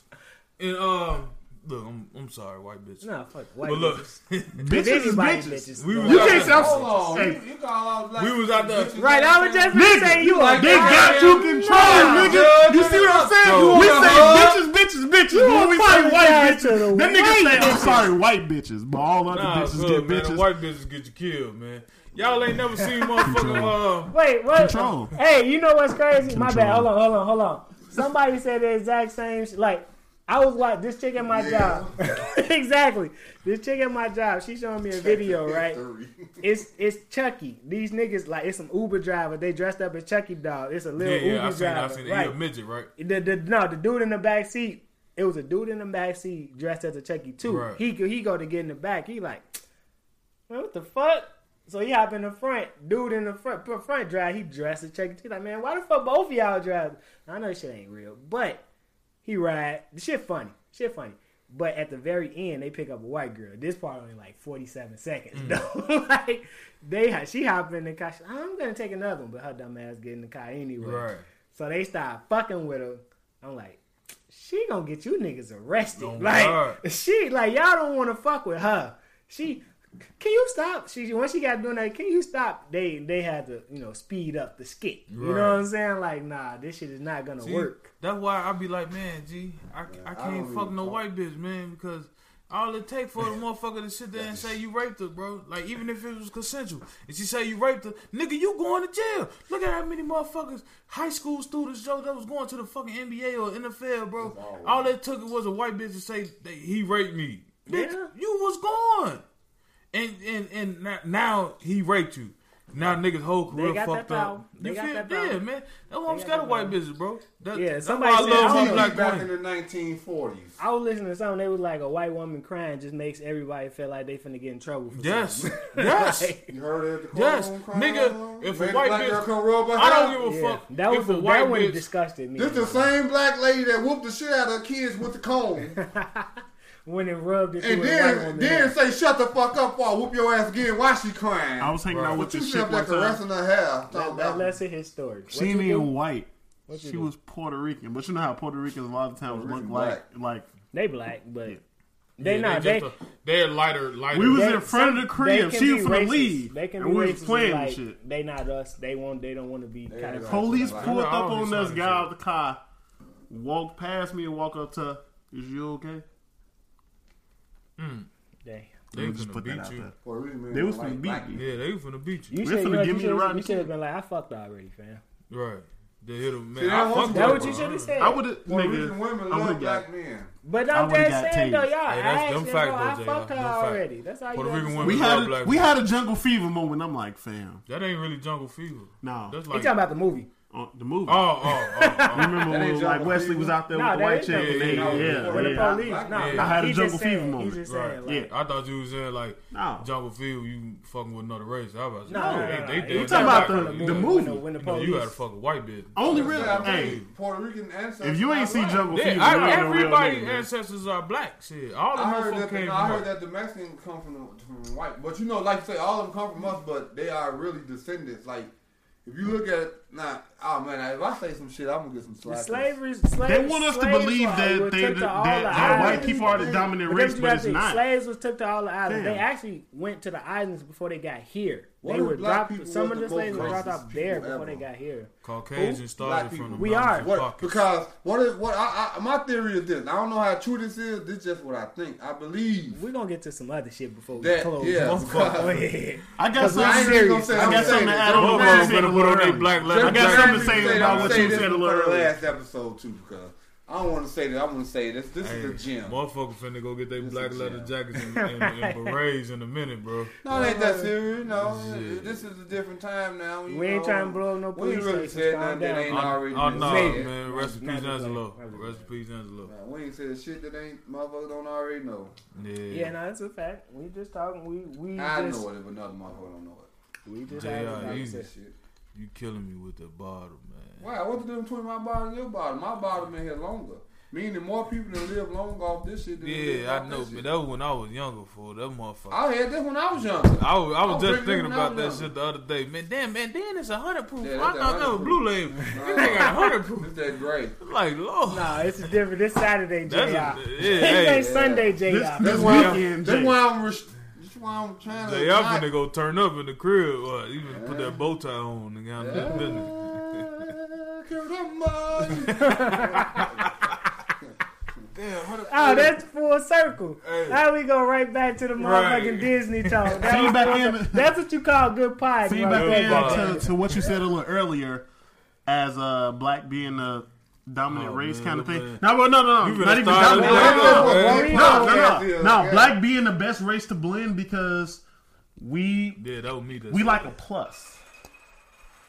And um, look, I'm I'm sorry, white bitches. Nah, fuck white But look, bitches. Bitches is Anybody bitches. We was You can't there- say Hold on. Hey. You, you call all black We was out there- Right, I was just Nigga, gonna say you like a They that. got you controlled, Nah. nigga. You see what I'm saying? So- we say wanna bitches, bitches, bitches. But when we say white apologize to the bitches, that nigga say, I'm sorry, white bitches. But all other Nah, bitches good, get man. The bitches. white bitches get you killed, man. Y'all ain't never seen motherfucking uh. Wait, what? Control. Hey, you know what's crazy? My bad. Hold on, hold on, hold on. Somebody said the exact same. Sh- like, I was like, this chick at my Yeah. job. exactly. This chick at my job. She showing me a video, right? It's it's Chucky. These niggas like it's some Uber driver. They dressed up as Chucky doll. It's a little yeah, Uber I seen, driver. seen it. right. He a midget, right? The, the no, the dude in the back seat. It was a dude in the back seat dressed as a Chucky too. Right. He he go to get in the back. He like, man, what the fuck? So he hop in the front. Dude in the front front drive. He dressed as Chucky. He like, man, why the fuck both of y'all drive? I know this shit ain't real, but he ride. The shit funny. Shit funny. But at the very end, they pick up a white girl. This part only like forty seven seconds. Mm. though. like they, she hop in the car. She, I'm gonna take another one, but her dumb ass get in the car anyway. Right. So they start fucking with her. I'm like, she gonna get you niggas arrested. Oh, like God. she like y'all don't want to fuck with her. She can you stop? She once she got doing that, can you stop? They they had to you know speed up the skit. You know what I'm saying? Like nah, this shit is not gonna See, work. That's why I be like, man, G, I, I I can't don't fuck even no fuck. white bitch, man, because all it take for the motherfucker to sit there and say you raped her, bro. Like even if it was consensual, and she say you raped her, nigga, you going to jail. Look at how many motherfuckers, high school students, Joe, that was going to the fucking NBA or NFL, bro. That's all. All it took was a white bitch to say that he raped me. Bitch, Yeah. you was gone. And and and now- now he raped you. Now niggas whole career got fucked power. up. They You got feel that yeah, man. That's why I'm got scared of white power. bitches, bro. That, Yeah, that's somebody why I said- love I black back women. in the 1940s. I was listening to something. They was like a white woman crying just makes everybody feel like they finna get in trouble. For Yes, something. yes. Like, You heard it at the Yes, courtroom nigga, if a white black bitch- girl come rub her I don't give a yeah, fuck. that was if the, a white that one bitch, disgusted me. This the same black lady that whooped the shit out of her kids with the comb. when it rubbed it And through a white then, woman. then say, shut the fuck up or I'll whoop your ass again. Why she crying? I was hanging Right. out with but you this sit shit up there one time. caressing her hair. Let, Talking let, about, let's hear his story. She ain't even white. She do? was Puerto Rican, but you know how Puerto Ricans a lot of times Puerto look like like. They black, but they yeah, not. They, just a- they're lighter, lighter. We was they- in front of the some- crib. She was from racist. leave, They can and be we was playing like, shit. They not us. They want. They don't want to be They kind of. Police Like- pulled Yeah, up on us, like got that. out the car, walked past me, and walk up to, "Is you okay?" Mm, They. they Let me just put that beat out you. there. Puerto Rican men They was don't finna like beat black me. Yeah, they finna beat you. You They should. finna You, know, give you me the should. Rodney You should have been like, I fucked already, fam. Right. They hit him, man. See, I that was- fucked That with what you should have said. I would have, Puerto nigga. Rican women I love would've black got. men. But I I'm would've just got saying though, y'all. Hey, I that's asked them him, fact bro, I though, fucked her Them fact. already. That's all you Puerto got to Rican say. women We love had black a, we people. had a jungle fever moment. I'm like, fam, That ain't really jungle fever. no, That's You like. talking about the movie? Uh, the movie. Oh, oh, oh. oh. Remember That ain't when like Wesley fever? was out there Nah, with the white is chick? jungle and they- fever. Yeah, No, When the police, Black no, man. I had a jungle just fever saying, moment. Right. saying, like, Yeah. I thought you was saying like No. jungle fever. You fucking with another race. I was No, like, no, no, they, no. they, You they, they talking about black the, people. the When movie? the- when the You know, you police- gotta fuck a white bitch. Only real. Hey, Puerto Rican ancestors. if you ain't are see jungle fever, I, you ain't no real everybody ancestors are black. Shit, all the heard, motherfuckers that came the, from. I heard that the Mexicans come from, from white, but you know, like you say, all of them come from us, but they are really descendants. Like if you look at now, oh man, if I say some shit, I'm gonna get some The slack. slavery, slaves, They want us to believe that they that, to that, the that white people are the dominant But race, but it's not. Slaves was took to all the islands. Damn. They actually went to the islands before they got here. What they were black dropped. people Some of the the slaves were dropped racist off there before ever? they got here. Caucasians Black started from the We are. of What, because what is what I, I my theory is this. I don't know how true this is. This is just what I think. I believe We're gonna get to some other shit before we close. yeah. Go ahead. I got Cause something. I'm I ain't serious. gonna say. I I'm got something to add on Just what Brandon you said Motherfuckers a gonna put on their black leather. I got something to say said, about I'm what saying you said a for little the earlier. last episode too, because I don't want to say that. I want to say this. This Hey, is the gym. Motherfucker finna go get their This black leather jackets and, and, and berets in a minute, bro. No, it ain't that uh, serious. No, Shit. this is a different time now. You We ain't trying to blow up no We ain't police really said nothing that down. ain't already oh, been no, said. man. Rest in Not peace, the Angelo. play. Rest in peace, Angelo. Man, we ain't said shit that ain't motherfuckers don't already know. Yeah. Yeah, no, it's a fact. We just talking. We we I just know it if another motherfucker don't know it. we just JR, having a easy. conversation. Shit. You killing me with the bottle, man. Why? What's the difference between my bottom and your bottom? My bottom been here longer. Meaning more people that live long off this shit than live Yeah, I off know, that man. That was when I was younger, fool. That motherfucker. I had that when I was younger. I was, I was was just thinking about that younger. shit the other day. Man, damn, man, Dan it's a hundred proof. Yeah, I that's thought that that was blue label. This nigga got a hundred proof. It's that great. Like, Lord. Nah, it's a different. This Saturday, Jr. That's a- yeah, this hey. ain't Sunday, Jr. This, That's this why I'm, weekend, that's Jay. why I'm, res- that's why I'm trying to. They y'all not- finna go turn up in the crib. Or even put that bow tie on and got Yeah. business. Damn, hundred Oh, that's full circle. Hey. Now we go right back to the Right. motherfucking Disney talk. That See was back in- that's what you call good pie. See right back there, in to, to what you said a little earlier, as uh, black being the dominant Oh, race man, kind of thing. man. No, well, no, no, no, not even dominant. it No, no, man. no, no, no, no. Black being the best race to blend because we Yeah, that was me. That we like a plus.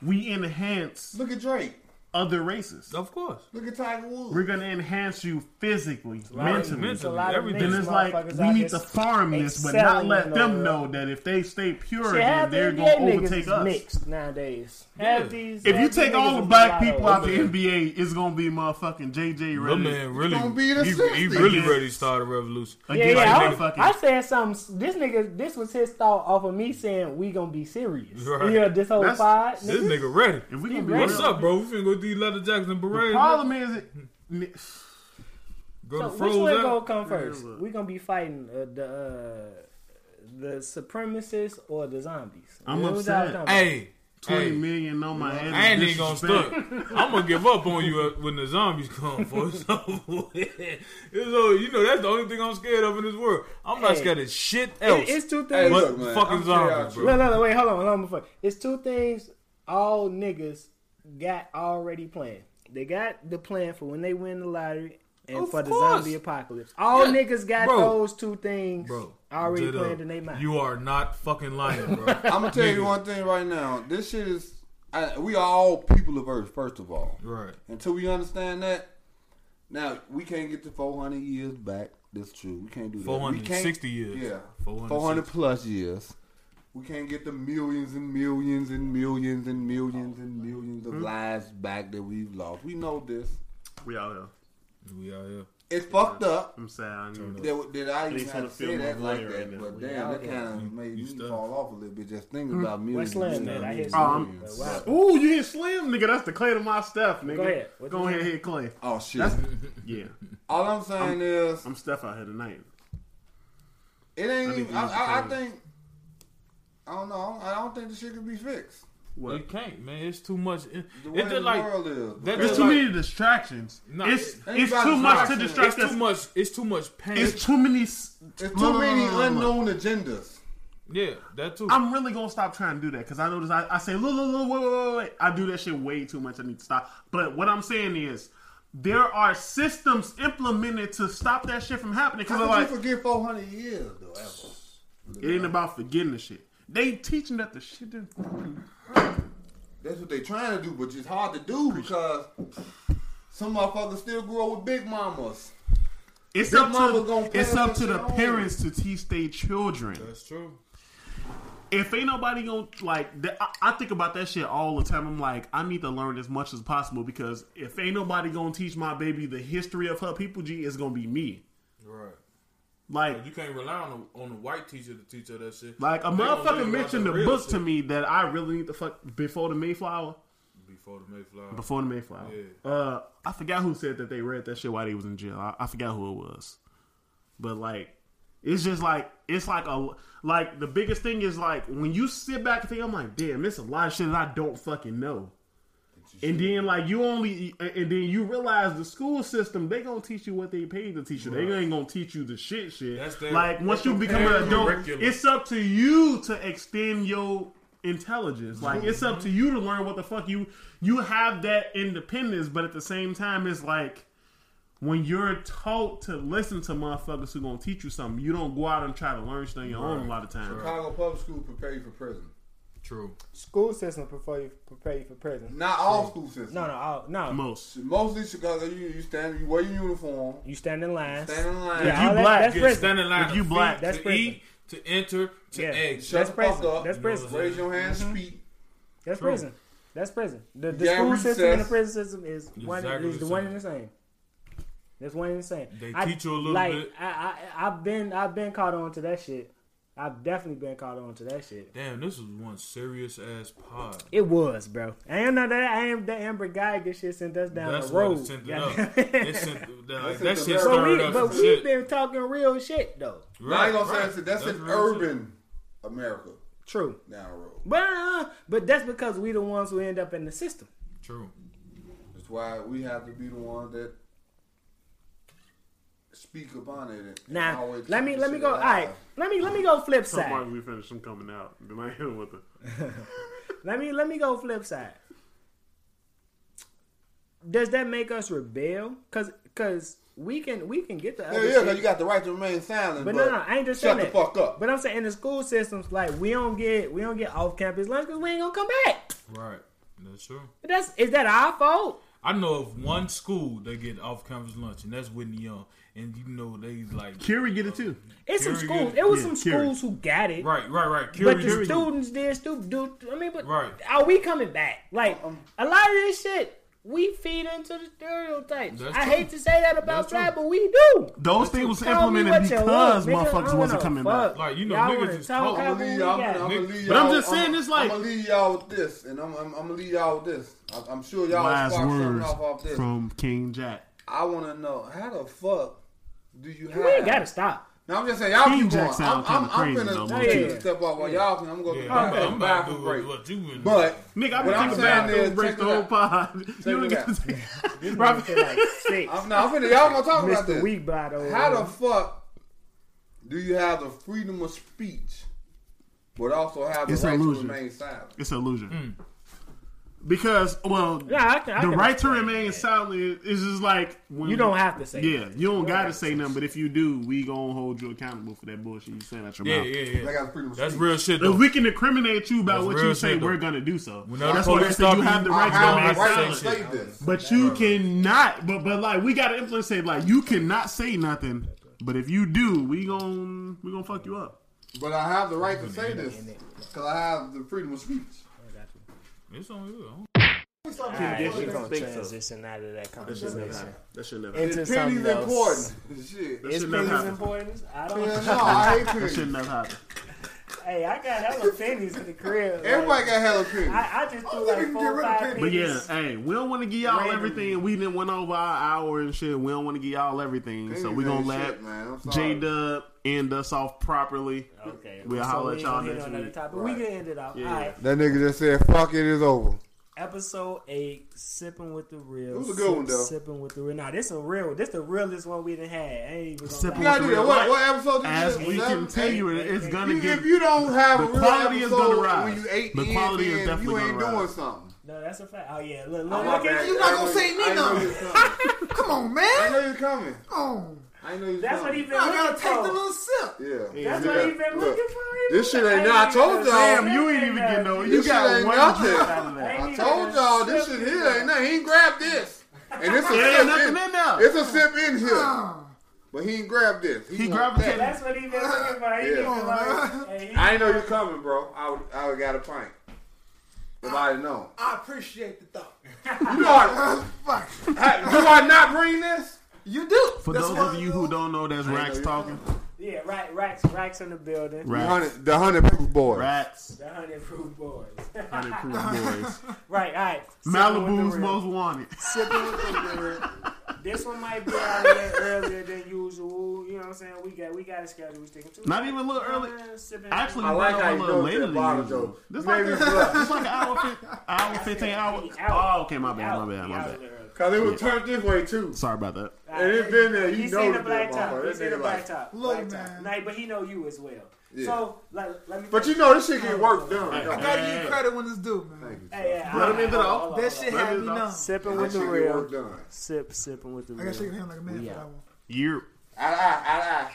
We enhance Look at Drake. Other races. Of course. Look at Tiger Woods. We're gonna enhance you physically, lot of- mentally. It's a lot of everything. Then it's like we need to farm this, but not let them the- know that if they stay pure, Shit, then they're NBA gonna overtake us. mixed nowadays. Yeah. Half these. If you half take all the black people out the. NBA, it's gonna be motherfucking JJ That ready. man really, gonna be the he, he really ready to start a revolution. Yeah, against yeah. I, motherfucking- I said something. This nigga, this was his thought off of me saying we gonna be serious. Right. Yeah, this whole That's- pod. This nigga. nigga ready. If we gonna be. What's up, bro? We finna go to these leather jackets and The berets. problem is, it, Go So to which Froze one out. gonna come first? Yeah, look. We gonna be fighting uh, the uh, the supremacists or the zombies? I'm What upset. Hey, twenty hey. million on my head. I ain't is even gonna disrespect. stunt. I'm gonna give up on you when the zombies come for it's over. with. It's over. You know that's the only thing I'm scared of in this world. I'm not Hey. scared of shit It- else. it's two Hey, things. What look, man. fucking I'm zombies, bro? No, no, no, wait, hold on, hold on. Before it's two things all niggas got already planned. They got the plan for when they win the lottery and Of for the course. zombie apocalypse. All Yeah, niggas got bro. those two things bro, already J-Dub, planned in their mind. You are not fucking lying, bro. I'm gonna tell you one thing right now. This shit is. I, we are all people of Earth, first of all. right. Until we understand that, now we can't get to 400 years back. That's true. We can't do that. We 460 years. Yeah, 460. 400 plus years. We can't get the millions and millions and millions and millions and millions of lives back that we've lost. We know this. We out here. We out here. It's fucked up I'm sad. I knew that. that, that I even least have wanna say feel that like that. right but damn, out that kind of made You me stuck. fall off a little bit just thinking about millions. What's and Slim, man? I hear millions. Slim. Um, Wow. Ooh, you hit Slim, nigga. That's the Clay to my Steph, nigga. Go ahead. What Go ahead, hit Clay. Oh shit! That's yeah. All I'm saying is I'm Steph out here tonight. it ain't. I even, I, I, I think. I don't know. I don't think the shit can be fixed. What? It can't, man. It's too much. It, The way it's the just like world is. that There's just too like- many distractions. Nah, it's it's too much to distract it's too us. much. It's too much pain. It's too many. s- There's too no, no, many no, no, no. unknown agendas. yeah, that too. I'm really gonna stop trying to do that because I notice I, I say look look look wait, wait wait wait I do that shit way too much I need to stop. But what I'm saying is there are systems implemented to stop that shit from happening because How like you forget 400 years though? Ever? it ain't about forgetting the shit. They teaching that the shit didn't fucking That's what they trying to do, but it's hard to do because some motherfuckers still grow with big mamas. It's Big up mama gonna it's up to the shit on. parents to teach their children. That's true. if ain't nobody gonna like that, I, I think about that shit all the time. I'm like, I need to learn as much as possible because if ain't nobody gonna teach my baby the history of her people, G, it's gonna be me. Right. Like, You can't rely on a, on a white teacher to teach her that shit. like a They motherfucker tell you about mentioned the book shit to me that I really need to fuck before the Mayflower. before the Mayflower. Before the Mayflower. Yeah. Uh, I forgot who said that they read that shit while they was in jail. I, I forgot who it was, but like, it's just like it's like a like the biggest thing is like when you sit back and think, I'm like, damn, it's a lot of shit that I don't fucking know. And then like you only and then you realize the school system they gonna teach you what they paid to teach you. They ain't gonna teach you the shit shit. That's their- like once they you become an adult, curriculum. it's up to you to extend your intelligence. Like mm-hmm. it's up to you to learn what the fuck you you have that independence, but at the same time it's like when you're taught to listen to motherfuckers who gonna teach you something, you don't go out and try to learn shit on your own a lot of times. Chicago public school prepare you for prison. True. School system prepare you prepare you for prison. Not all school systems. No, no, all, no. Most. Mostly Chicago, you, you stand, you wear your uniform, You stand in line. stand in line. Yeah, you all that- black, that's stand in line. If you black, that's to prison. eat, to enter, to Yeah. exit. Shut That's the fuck prison. up. That's You know what prison. I'm? Raise your hand, Mm-hmm. speak. That's True. prison. That's prison. The, the Yeah, school system and the prison system is one Exactly is the the one and the same. That's one and the same. They I- teach you a little like, bit. I, I I've been I've been caught on to that shit. I've definitely been caught on to that shit. Damn, this was one serious ass pod. It was, bro. I am not that. I am that Amber guy Guyger shit sent us down That's the road. it sent it up. It sent, that, like, sent that the shit nerve. but we, up but some we've shit. been talking real shit though. Now, I ain't gonna Right, say that's, that's in real shit. urban America True, down the road. but uh, but that's because we the ones who end up in the system. True. That's why we have to be the ones that speak upon it. And Now, always let me let me go. All right, let me let me go flip Somebody side. we finish them coming out. Then I hit him with the Let me let me go flip side. Does that make us rebel? Cause cause we can we can get the Yeah, other yeah, shit. because you got the right to remain silent. But But, no, no, I ain't just shut saying the that. fuck up. But I'm saying in the school systems, like we don't get we don't get off campus lunch because we ain't gonna come back. Right. That's true. But that's is that our fault? I know of one school that get off campus lunch, and that's Whitney Young. And you know they like Curie get it too. It's some schools. go. It was Yeah, some Curie. schools who got it. right, right, right. But the Curie. students did stupid. Do I mean? But Right. are we coming back? Like um, a lot of this shit, we feed into the stereotypes. That's I true. hate to say that about That's true. black, but we do. Those things was implemented what because want, motherfuckers wasn't coming Fuck. back. Like, you know, Y'all niggas wanna is talk talk- how I'm gonna leave y'all. I'm gonna, I'm gonna Nigga. leave But I'm just saying, I'm, it's like- I'm gonna leave y'all with this, and I'm, I'm, I'm gonna leave y'all with this. I'm, I'm sure y'all Wise spark words off off this. from King Jack. I want to know how the fuck do you have? We ain't gotta stop. Now I'm just saying y'all King keep going. I'm, I'm, I'm crazy, finna though, take man. step off while y'all can. I'm gonna go Yeah, to I'm, the I'm about to break. what you been But Nigga, I've What been I'm thinking saying is, break the whole pod. You don't get to say. This nigga like six. I'm, now, I'm finna, y'all gonna talk about this. Weak by the How the fuck do you have the freedom of speech, but also have the right to remain silent? It's an illusion. Mm. Because, well, Yeah, I can, I the right to remain that. silent is just like when You don't have to say. Yeah, that. you don't gotta have to say say nothing, but if you do, we gonna hold you accountable for that bullshit you saying out your Yeah, mouth. yeah, They yeah. got the freedom of That's real shit If we can incriminate you about That's what you say, shit, we're though. gonna do so. Whenever That's why they police say you have the right to remain the right to silent. say this. But you cannot. But but like we gotta influence say like you cannot say nothing. But if you do, we gon' we gonna fuck you up. But I have the right to say this because I have the freedom of speech. It's on you. All right, Yes, we you gonna think so. transition out of that That should never conversation happen. That should never. into Penny's something else. important. Shit. That Is should never happen. important? I don't. Yeah, no, I hate That pennies. should never happen. Hey, I got hella pennies in the crib. like, Everybody got hella pennies. I, I just Oh, threw we like can four get or rid of five pennies. But yeah, hey, we don't want to give y'all Randomly. everything. We didn't went over our hour and shit. We don't want to give y'all everything. so Pennies we gonna let shit, man. I'm J sorry. Dub end us off properly. Okay, We'll so holler we at y'all gonna next week. Right. We can end it off. Yeah. All right, That nigga just said, "Fuck it, it's over." Episode eight, sipping with the real. It was a good one, though. Sipping with the real. Nah, this a real. This the realest one we done had. I ain't even gonna Sipping You lie. gotta do. What, what episode? As you we? Seven, continue, eight? it, it's gonna You- get if you don't have the a real quality is episode gonna rise. when you eight The quality is then definitely you ain't gonna doing rise. something. No, that's a fact. Oh yeah, look, look, look at You you. not gonna say me I know nothing. Come on, I man. know you're coming. Oh, I know you That's what coming. he been I gotta looking take the little sip. Yeah. That's Yeah. what he been Look, looking for. This shit was- ain't- I told y'all. Damn, you ain't even get no. You This shit got ain't one nothing. drip out of that. I told y'all this shit here ain't nothing. He ain't grabbed this. And it's a There ain't sip nothing in, in there. It's a sip in here. But he ain't grabbed this. He want gravitated- that. That's what he been looking for. He Yeah. been like, hey, he- I ain't know you coming, bro. I would I would got a pint. If I didn't know. I appreciate the thought. You know what? Fuck. Hey, do I not bring this? You do. For That's those of you who don't know, that's I know talking. Yeah, right, racks, racks in the building. The Rax, hundred, the hundred proof boy. Rax, The hundred proof boys. hundred proof boys. right, all right. Sipping Malibu's most wanted. Sipping with the real. This one might be out a little earlier than usual. You know what I'm saying? We got we got a schedule we sticking to. Not even a little early. Uh, sipping- Actually, I like how you a go little to later the than bottom, usual. though. This Maybe like bluff. this like an hour, hour fifteen hour. Hour. Oh, okay, my bad, my bad, my bad. Cause it was turned this way too. Sorry about that. And it been there, you he know seen the the black top. motherfucker. He That seen the black like- top. Look, black top. man. Nah, but he know you as well. Yeah. So like, let me. But you know this shit get work done. Hey, I gotta give you credit when it's due, man. Thank you. Hey, yeah, Let him in hold though. on, hold on, That shit on. had Let me me numb. Sipping with the real. work. Sip, sipping with the real. I real. gotta shake your hand like a man for that one. Year. Aye, aye, aye, aye.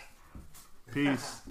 Peace.